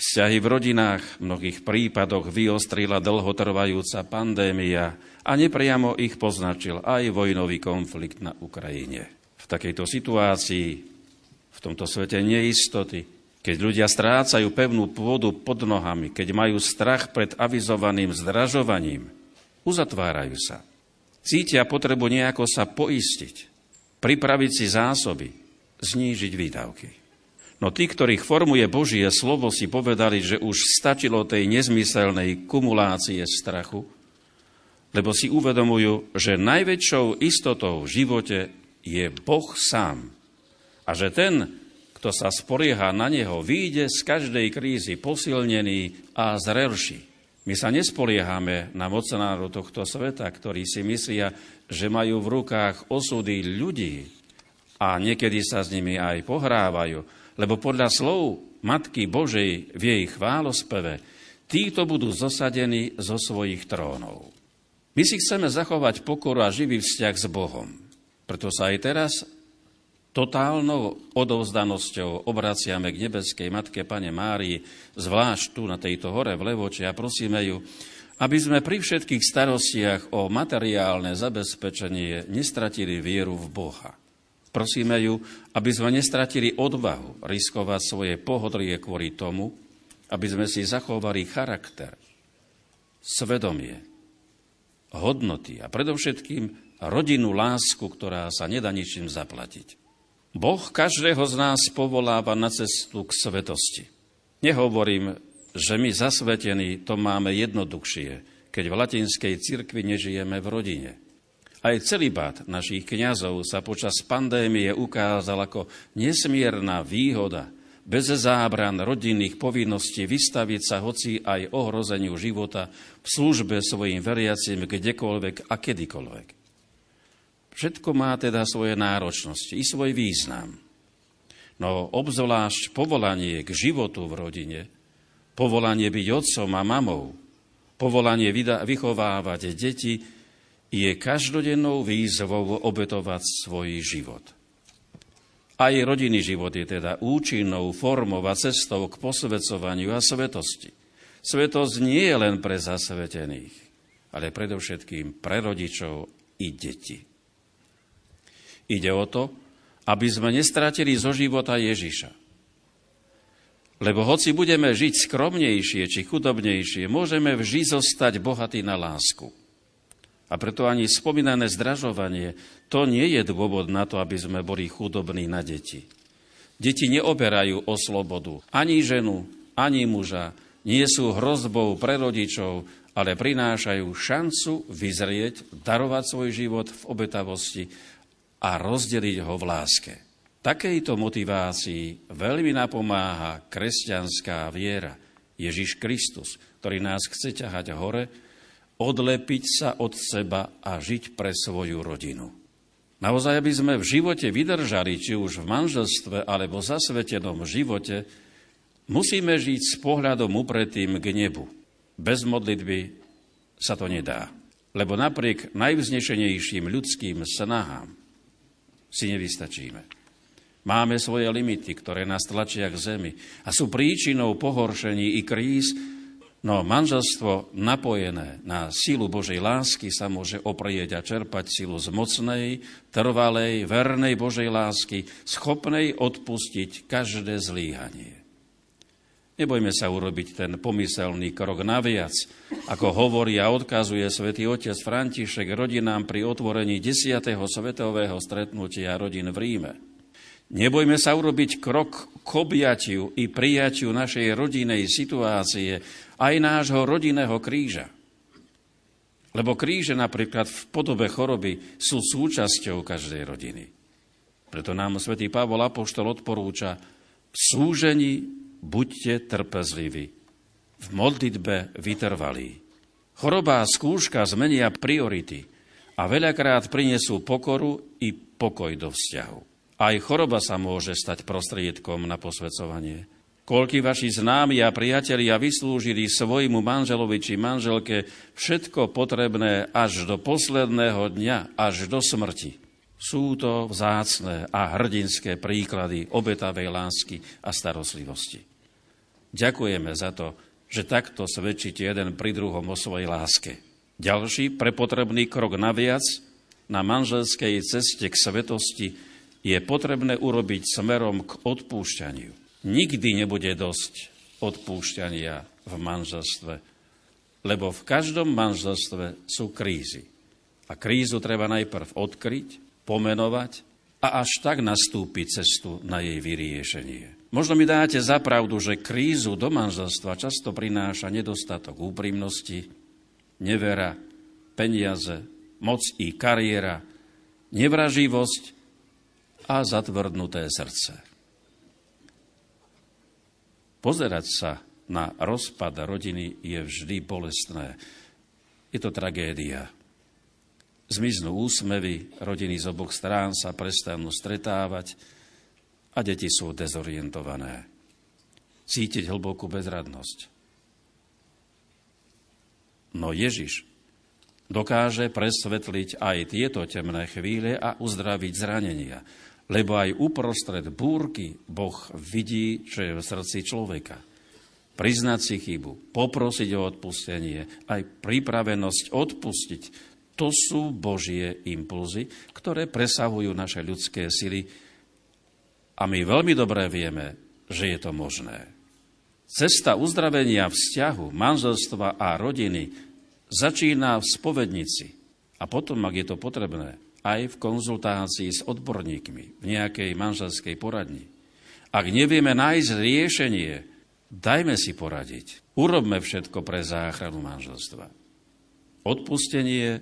Vzťahy v rodinách v mnohých prípadoch vyostrila dlhotrvajúca pandémia a nepriamo ich poznačil aj vojnový konflikt na Ukrajine takejto situácii, v tomto svete neistoty, keď ľudia strácajú pevnú pôdu pod nohami, keď majú strach pred avizovaným zdražovaním, uzatvárajú sa. Cítia potrebu nejako sa poistiť, pripraviť si zásoby, znížiť výdavky. No tí, ktorých formuje Božie slovo, si povedali, že už stačilo tej nezmyselnej kumulácie strachu, lebo si uvedomujú, že najväčšou istotou v živote je Boh sám. A že ten, kto sa spolieha na Neho, vyjde z každej krízy posilnený a zrelší. My sa nespoliehame na mocenárov tohto sveta, ktorí si myslia, že majú v rukách osudy ľudí a niekedy sa s nimi aj pohrávajú, lebo podľa slov Matky Božej v jej chválospeve títo budú zosadení zo svojich trónov. My si chceme zachovať pokoru a živý vzťah s Bohom. Preto sa aj teraz totálnou odovzdanosťou obraciame k nebeskej Matke Pane Márii, zvlášť tu na tejto hore v Levoči a prosíme ju, aby sme pri všetkých starostiach o materiálne zabezpečenie nestratili vieru v Boha. Prosíme ju, aby sme nestratili odvahu riskovať svoje pohodlie kvôli tomu, aby sme si zachovali charakter, svedomie, hodnoty a predovšetkým rodinnú lásku, ktorá sa nedá ničím zaplatiť. Boh každého z nás povoláva na cestu k svetosti. Nehovorím, že my zasvetení to máme jednoduchšie, keď v latinskej cirkvi nežijeme v rodine. Aj celibát našich kňazov sa počas pandémie ukázal ako nesmierna výhoda, bez zábran rodinných povinností vystaviť sa hoci aj ohrozeniu života v službe svojim veriacim kdekoľvek a kedykoľvek. Všetko má teda svoje náročnosti i svoj význam. No obzvlášť povolanie k životu v rodine, povolanie byť otcom a mamou, povolanie vychovávať deti je každodennou výzvou obetovať svoj život. Aj rodinný život je teda účinnou formou a cestou k posvedcovaniu a svetosti. Svetosť nie je len pre zasvetených, ale predovšetkým pre rodičov i deti. Ide o to, aby sme nestratili zo života Ježiša. Lebo hoci budeme žiť skromnejšie či chudobnejšie, môžeme vždy zostať bohatí na lásku. A preto ani spomínané zdražovanie, to nie je dôvod na to, aby sme boli chudobní na deti. Deti neoberajú o slobodu ani ženu, ani muža, nie sú hrozbou pre rodičov, ale prinášajú šancu vyzrieť, darovať svoj život v obetavosti a rozdeliť ho v láske. Takejto motivácii veľmi napomáha kresťanská viera. Ježiš Kristus, ktorý nás chce ťahať hore, odlepiť sa od seba a žiť pre svoju rodinu. Naozaj, aby sme v živote vydržali, či už v manželstve alebo zasvetenom živote, musíme žiť s pohľadom upretým k nebu. Bez modlitby sa to nedá. Lebo napriek najvznešenejším ľudským snahám si nevystačíme. Máme svoje limity, ktoré nás tlačia k zemi a sú príčinou pohoršení i kríz, no manželstvo napojené na sílu Božej lásky sa môže oprieť a čerpať silu z mocnej, trvalej, vernej Božej lásky, schopnej odpustiť každé zlíhanie. Nebojme sa urobiť ten pomyselný krok naviac, ako hovorí a odkazuje svätý otec František rodinám pri otvorení 10. svetového stretnutia rodín v Ríme. Nebojme sa urobiť krok k objatiu i prijatiu našej rodinej situácie, aj nášho rodinného kríža. Lebo kríže napríklad v podobe choroby sú súčasťou každej rodiny. Preto nám svätý Pavol Apoštol odporúča v súžení buďte trpezliví, v modlitbe vytrvalí. Choroba a skúška zmenia priority a veľakrát prinesú pokoru i pokoj do vzťahu. Aj choroba sa môže stať prostriedkom na posvedcovanie. Koľky vaši známi a priatelia vyslúžili svojmu manželovi či manželke všetko potrebné až do posledného dňa, až do smrti. Sú to vzácne a hrdinské príklady obetavej lásky a starostlivosti. Ďakujeme za to, že takto svedčíte jeden pri druhom o svojej láske. Ďalší prepotrebný krok naviac na manželskej ceste k svetosti je potrebné urobiť smerom k odpúšťaniu. Nikdy nebude dosť odpúšťania v manželstve, lebo v každom manželstve sú krízy. A krízu treba najprv odkryť, pomenovať a až tak nastúpiť cestu na jej vyriešenie. Možno mi dáte za pravdu, že krízu do manželstva často prináša nedostatok úprimnosti, nevera, peniaze, moc i kariéra, nevraživosť a zatvrdnuté srdce. Pozerať sa na rozpad rodiny je vždy bolestné. Je to tragédia. Zmiznú úsmevy, rodiny z oboch strán sa prestanú stretávať a deti sú dezorientované. Cítiť hlbokú bezradnosť. No Ježiš dokáže presvetliť aj tieto temné chvíle a uzdraviť zranenia, lebo aj uprostred búrky Boh vidí, čo je v srdci človeka. Priznať si chybu, poprosiť o odpustenie, aj pripravenosť odpustiť, to sú Božie impulzy, ktoré presahujú naše ľudské sily a my veľmi dobre vieme, že je to možné. Cesta uzdravenia vzťahu, manželstva a rodiny začína v spovednici a potom, ak je to potrebné, aj v konzultácii s odborníkmi v nejakej manželskej poradni. Ak nevieme nájsť riešenie, dajme si poradiť. Urobme všetko pre záchranu manželstva. Odpustenie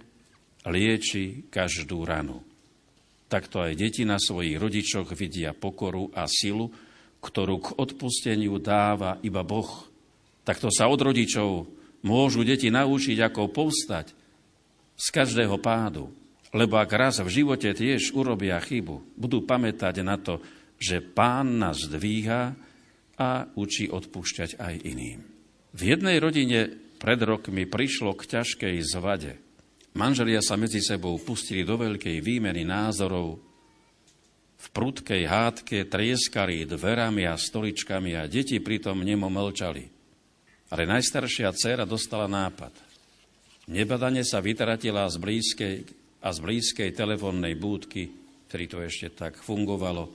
lieči každú ranu. Takto aj deti na svojich rodičoch vidia pokoru a silu, ktorú k odpusteniu dáva iba Boh. Takto sa od rodičov môžu deti naučiť, ako povstať z každého pádu. Lebo ak raz v živote tiež urobia chybu, budú pamätať na to, že pán nás dvíha a učí odpúšťať aj iným. V jednej rodine pred rokmi prišlo k ťažkej zvade – Manželia sa medzi sebou pustili do veľkej výmeny názorov, v prudkej hádke trieskali dverami a stoličkami a deti pritom nemo mlčali. Ale najstaršia dcera dostala nápad. Nebadane sa vytratila z blízkej, a z blízkej telefónnej búdky, ktorý to ešte tak fungovalo,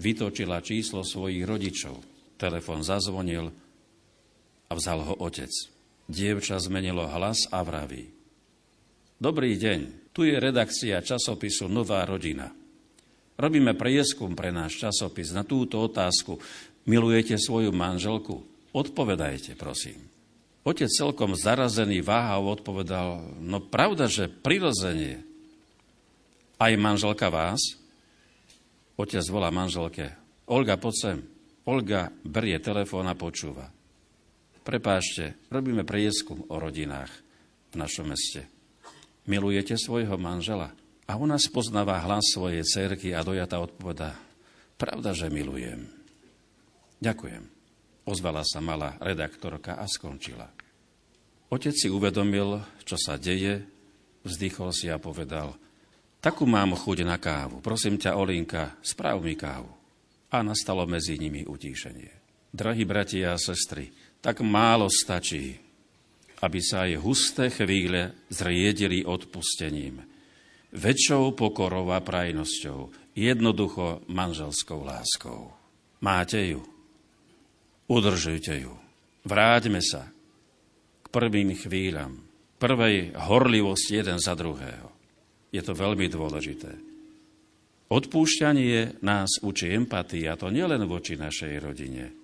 vytočila číslo svojich rodičov. Telefón zazvonil a vzal ho otec. Dievča zmenilo hlas a vraví. Dobrý deň, tu je redakcia časopisu Nová rodina. Robíme prieskum pre náš časopis na túto otázku. Milujete svoju manželku? Odpovedajte, prosím. Otec celkom zarazený váhal odpovedal, no pravda, že prirodzenie. Aj manželka vás? Otec volá manželke. Olga, poď sem. Olga berie telefón a počúva. Prepášte, robíme prieskum o rodinách v našom meste. Milujete svojho manžela? A ona spoznáva hlas svojej cerky a dojata odpoveda, pravda, že milujem. Ďakujem. Ozvala sa malá redaktorka a skončila. Otec si uvedomil, čo sa deje, vzdychol si a povedal, takú mám chuť na kávu. Prosím ťa, Olinka, správ mi kávu. A nastalo medzi nimi utíšenie. Drahí bratia a sestry, tak málo stačí, aby sa aj husté chvíle zriedili odpustením, väčšou pokorou a prajnosťou, jednoducho manželskou láskou. Máte ju. Udržujte ju. Vráťme sa k prvým chvíľam, prvej horlivosti jeden za druhého. Je to veľmi dôležité. Odpúšťanie nás učí empatii, a to nielen voči našej rodine,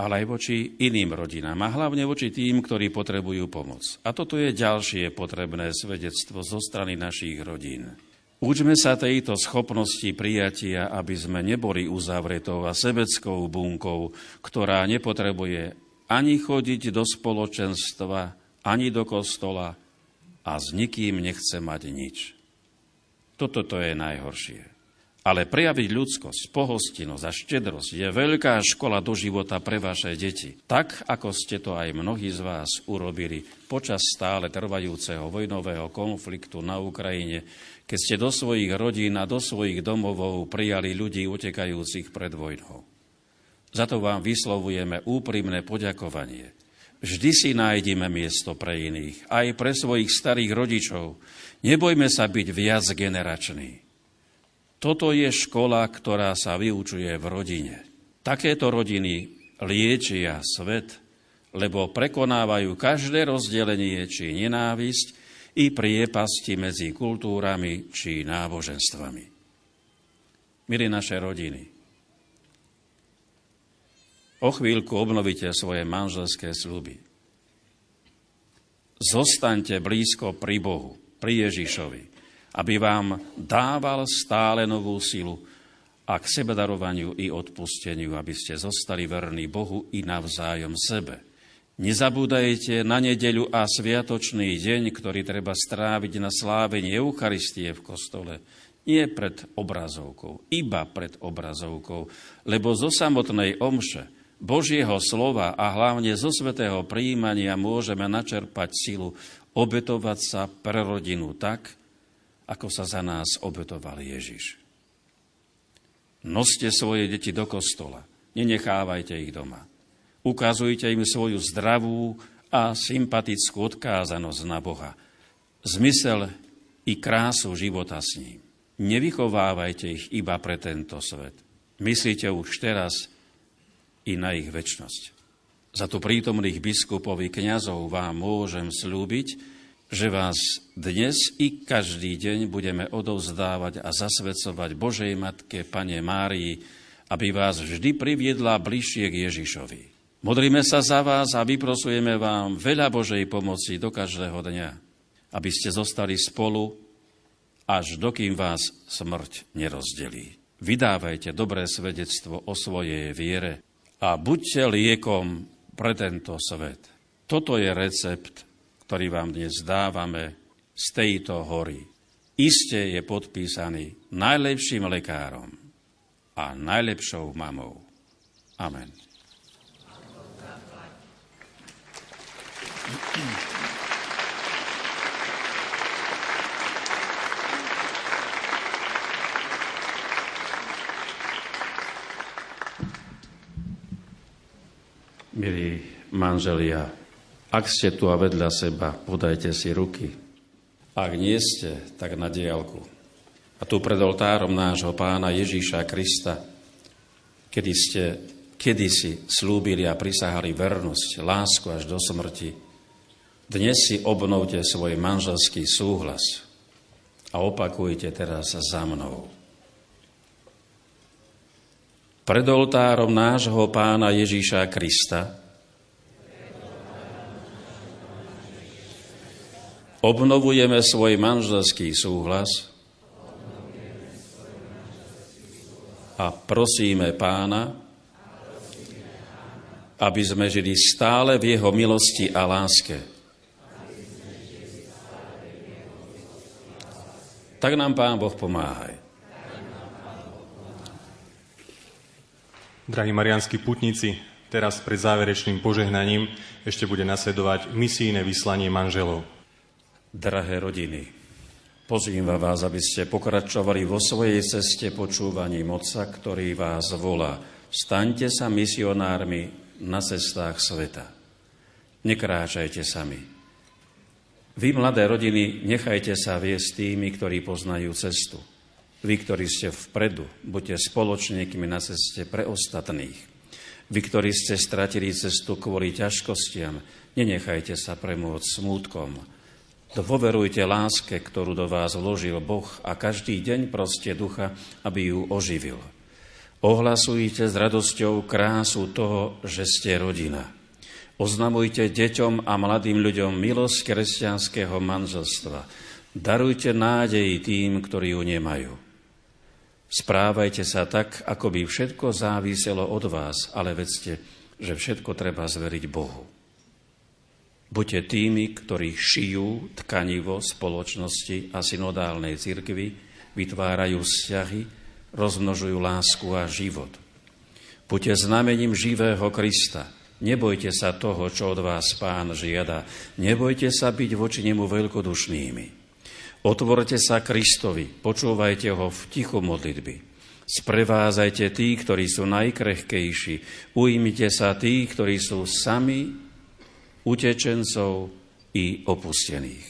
ale aj voči iným rodinám a hlavne voči tým, ktorí potrebujú pomoc. A toto je ďalšie potrebné svedectvo zo strany našich rodín. Učme sa tejto schopnosti prijatia, aby sme neboli uzavretou a sebeckou bunkou, ktorá nepotrebuje ani chodiť do spoločenstva, ani do kostola a s nikým nechce mať nič. Toto to je najhoršie. Ale prejaviť ľudskosť, pohostinnosť a štedrosť je veľká škola do života pre vaše deti. Tak, ako ste to aj mnohí z vás urobili počas stále trvajúceho vojnového konfliktu na Ukrajine, keď ste do svojich rodín a do svojich domovov prijali ľudí utekajúcich pred vojnou. Za to vám vyslovujeme úprimné poďakovanie. Vždy si nájdeme miesto pre iných, aj pre svojich starých rodičov. Nebojme sa byť viac generační. Toto je škola, ktorá sa vyučuje v rodine. Takéto rodiny liečia svet, lebo prekonávajú každé rozdelenie či nenávisť i priepasti medzi kultúrami či náboženstvami. milí naše rodiny, o chvíľku obnovíte svoje manželské sluby. Zostaňte blízko pri Bohu, pri Ježišovi, aby vám dával stále novú silu a k sebedarovaniu i odpusteniu, aby ste zostali verní Bohu i navzájom sebe. Nezabúdajte na nedeľu a sviatočný deň, ktorý treba stráviť na slávenie Eucharistie v kostole, nie pred obrazovkou, iba pred obrazovkou, lebo zo samotnej omše, Božieho slova a hlavne zo svetého príjmania môžeme načerpať silu obetovať sa pre rodinu tak, ako sa za nás obetoval Ježiš. Noste svoje deti do kostola, nenechávajte ich doma. Ukazujte im svoju zdravú a sympatickú odkázanosť na Boha, zmysel i krásu života s ním. Nevychovávajte ich iba pre tento svet. Myslíte už teraz i na ich väčnosť. Za tu prítomných biskupov i kniazov vám môžem slúbiť, že vás dnes i každý deň budeme odovzdávať a zasvedcovať Božej Matke, Pane Márii, aby vás vždy priviedla bližšie k Ježišovi. Modríme sa za vás a vyprosujeme vám veľa Božej pomoci do každého dňa, aby ste zostali spolu, až dokým vás smrť nerozdelí. Vydávajte dobré svedectvo o svojej viere a buďte liekom pre tento svet. Toto je recept, ktorý vám dnes dávame z tejto hory. Iste je podpísaný najlepším lekárom a najlepšou mamou. Amen. Milí manželia, ak ste tu a vedľa seba, podajte si ruky. Ak nie ste, tak na diálku. A tu pred oltárom nášho pána Ježíša Krista, kedy ste kedysi slúbili a prisahali vernosť, lásku až do smrti, dnes si obnovte svoj manželský súhlas a opakujte teraz za mnou. Pred oltárom nášho pána Ježíša Krista obnovujeme svoj manželský súhlas a prosíme pána, aby sme žili stále v jeho milosti a láske. Tak nám Pán Boh pomáhaj. Drahí marianskí putníci, teraz pred záverečným požehnaním ešte bude nasledovať misijné vyslanie manželov. Drahé rodiny, pozývam vás, aby ste pokračovali vo svojej ceste počúvaním Otca, ktorý vás volá. Staňte sa misionármi na cestách sveta. Nekráčajte sami. Vy, mladé rodiny, nechajte sa viesť tými, ktorí poznajú cestu. Vy, ktorí ste vpredu, buďte spoločníkmi na ceste pre ostatných. Vy, ktorí ste stratili cestu kvôli ťažkostiam, nenechajte sa premôcť smútkom. Dôverujte láske, ktorú do vás vložil Boh a každý deň proste ducha, aby ju oživil. Ohlasujte s radosťou krásu toho, že ste rodina. Oznamujte deťom a mladým ľuďom milosť kresťanského manželstva. Darujte nádej tým, ktorí ju nemajú. Správajte sa tak, ako by všetko záviselo od vás, ale vedzte, že všetko treba zveriť Bohu. Buďte tými, ktorí šijú tkanivo spoločnosti a synodálnej cirkvi, vytvárajú vzťahy, rozmnožujú lásku a život. Buďte znamením živého Krista. Nebojte sa toho, čo od vás pán žiada. Nebojte sa byť voči nemu veľkodušnými. Otvorte sa Kristovi, počúvajte ho v tichu modlitby. Sprevázajte tých, ktorí sú najkrehkejší. Ujmite sa tých, ktorí sú sami utečencov i opustených.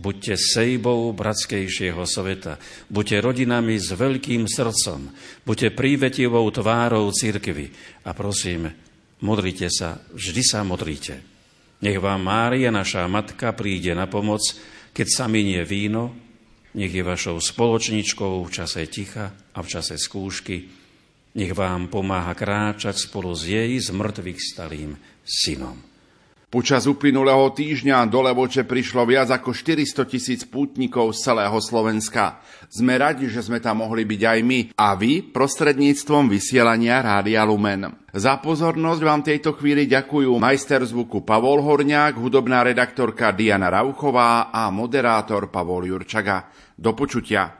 Buďte sejbou bratskejšieho sveta. Buďte rodinami s veľkým srdcom. Buďte prívetivou tvárou cirkvy. A prosím, modrite sa, vždy sa modrite. Nech vám Mária, naša matka, príde na pomoc, keď sa minie víno Nech je vašou spoločničkou v čase ticha a v čase skúšky. Nech vám pomáha kráčať spolu s jej zmrtvých stalým synom. Počas uplynulého týždňa do Levoče prišlo viac ako 400 tisíc pútnikov z celého Slovenska. Sme radi, že sme tam mohli byť aj my a vy prostredníctvom vysielania Rádia Lumen. Za pozornosť vám tejto chvíli ďakujú majster zvuku Pavol Horňák, hudobná redaktorka Diana Rauchová a moderátor Pavol Jurčaga. Do počutia.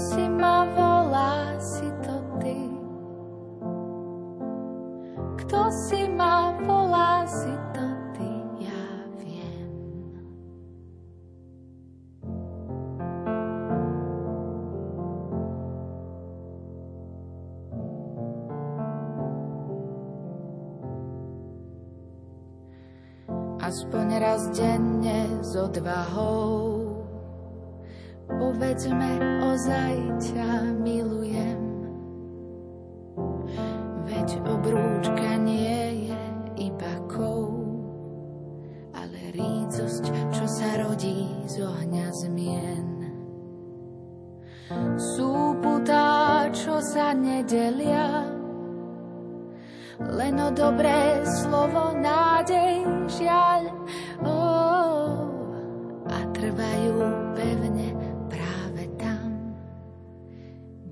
Si ma volá, si to ty. Kto si ma volá, si to ty. Ja viem. Aspoň raz denne s odvahou povedzme ozaj ťa milujem. Veď obrúčka nie je iba kou, ale rícosť, čo sa rodí z ohňa zmien. Sú putá, čo sa nedelia, len o dobré slovo, nádej, žiaľ. Oh, a trvajú pevne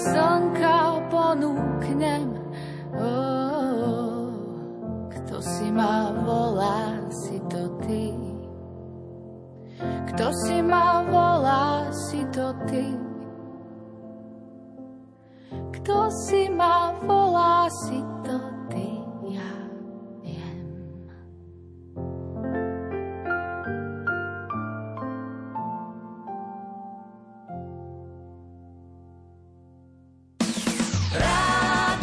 slnka ponúknem. Oh, kto si ma volá, si to ty. Kto si ma volá, si to ty. Kto si ma volá,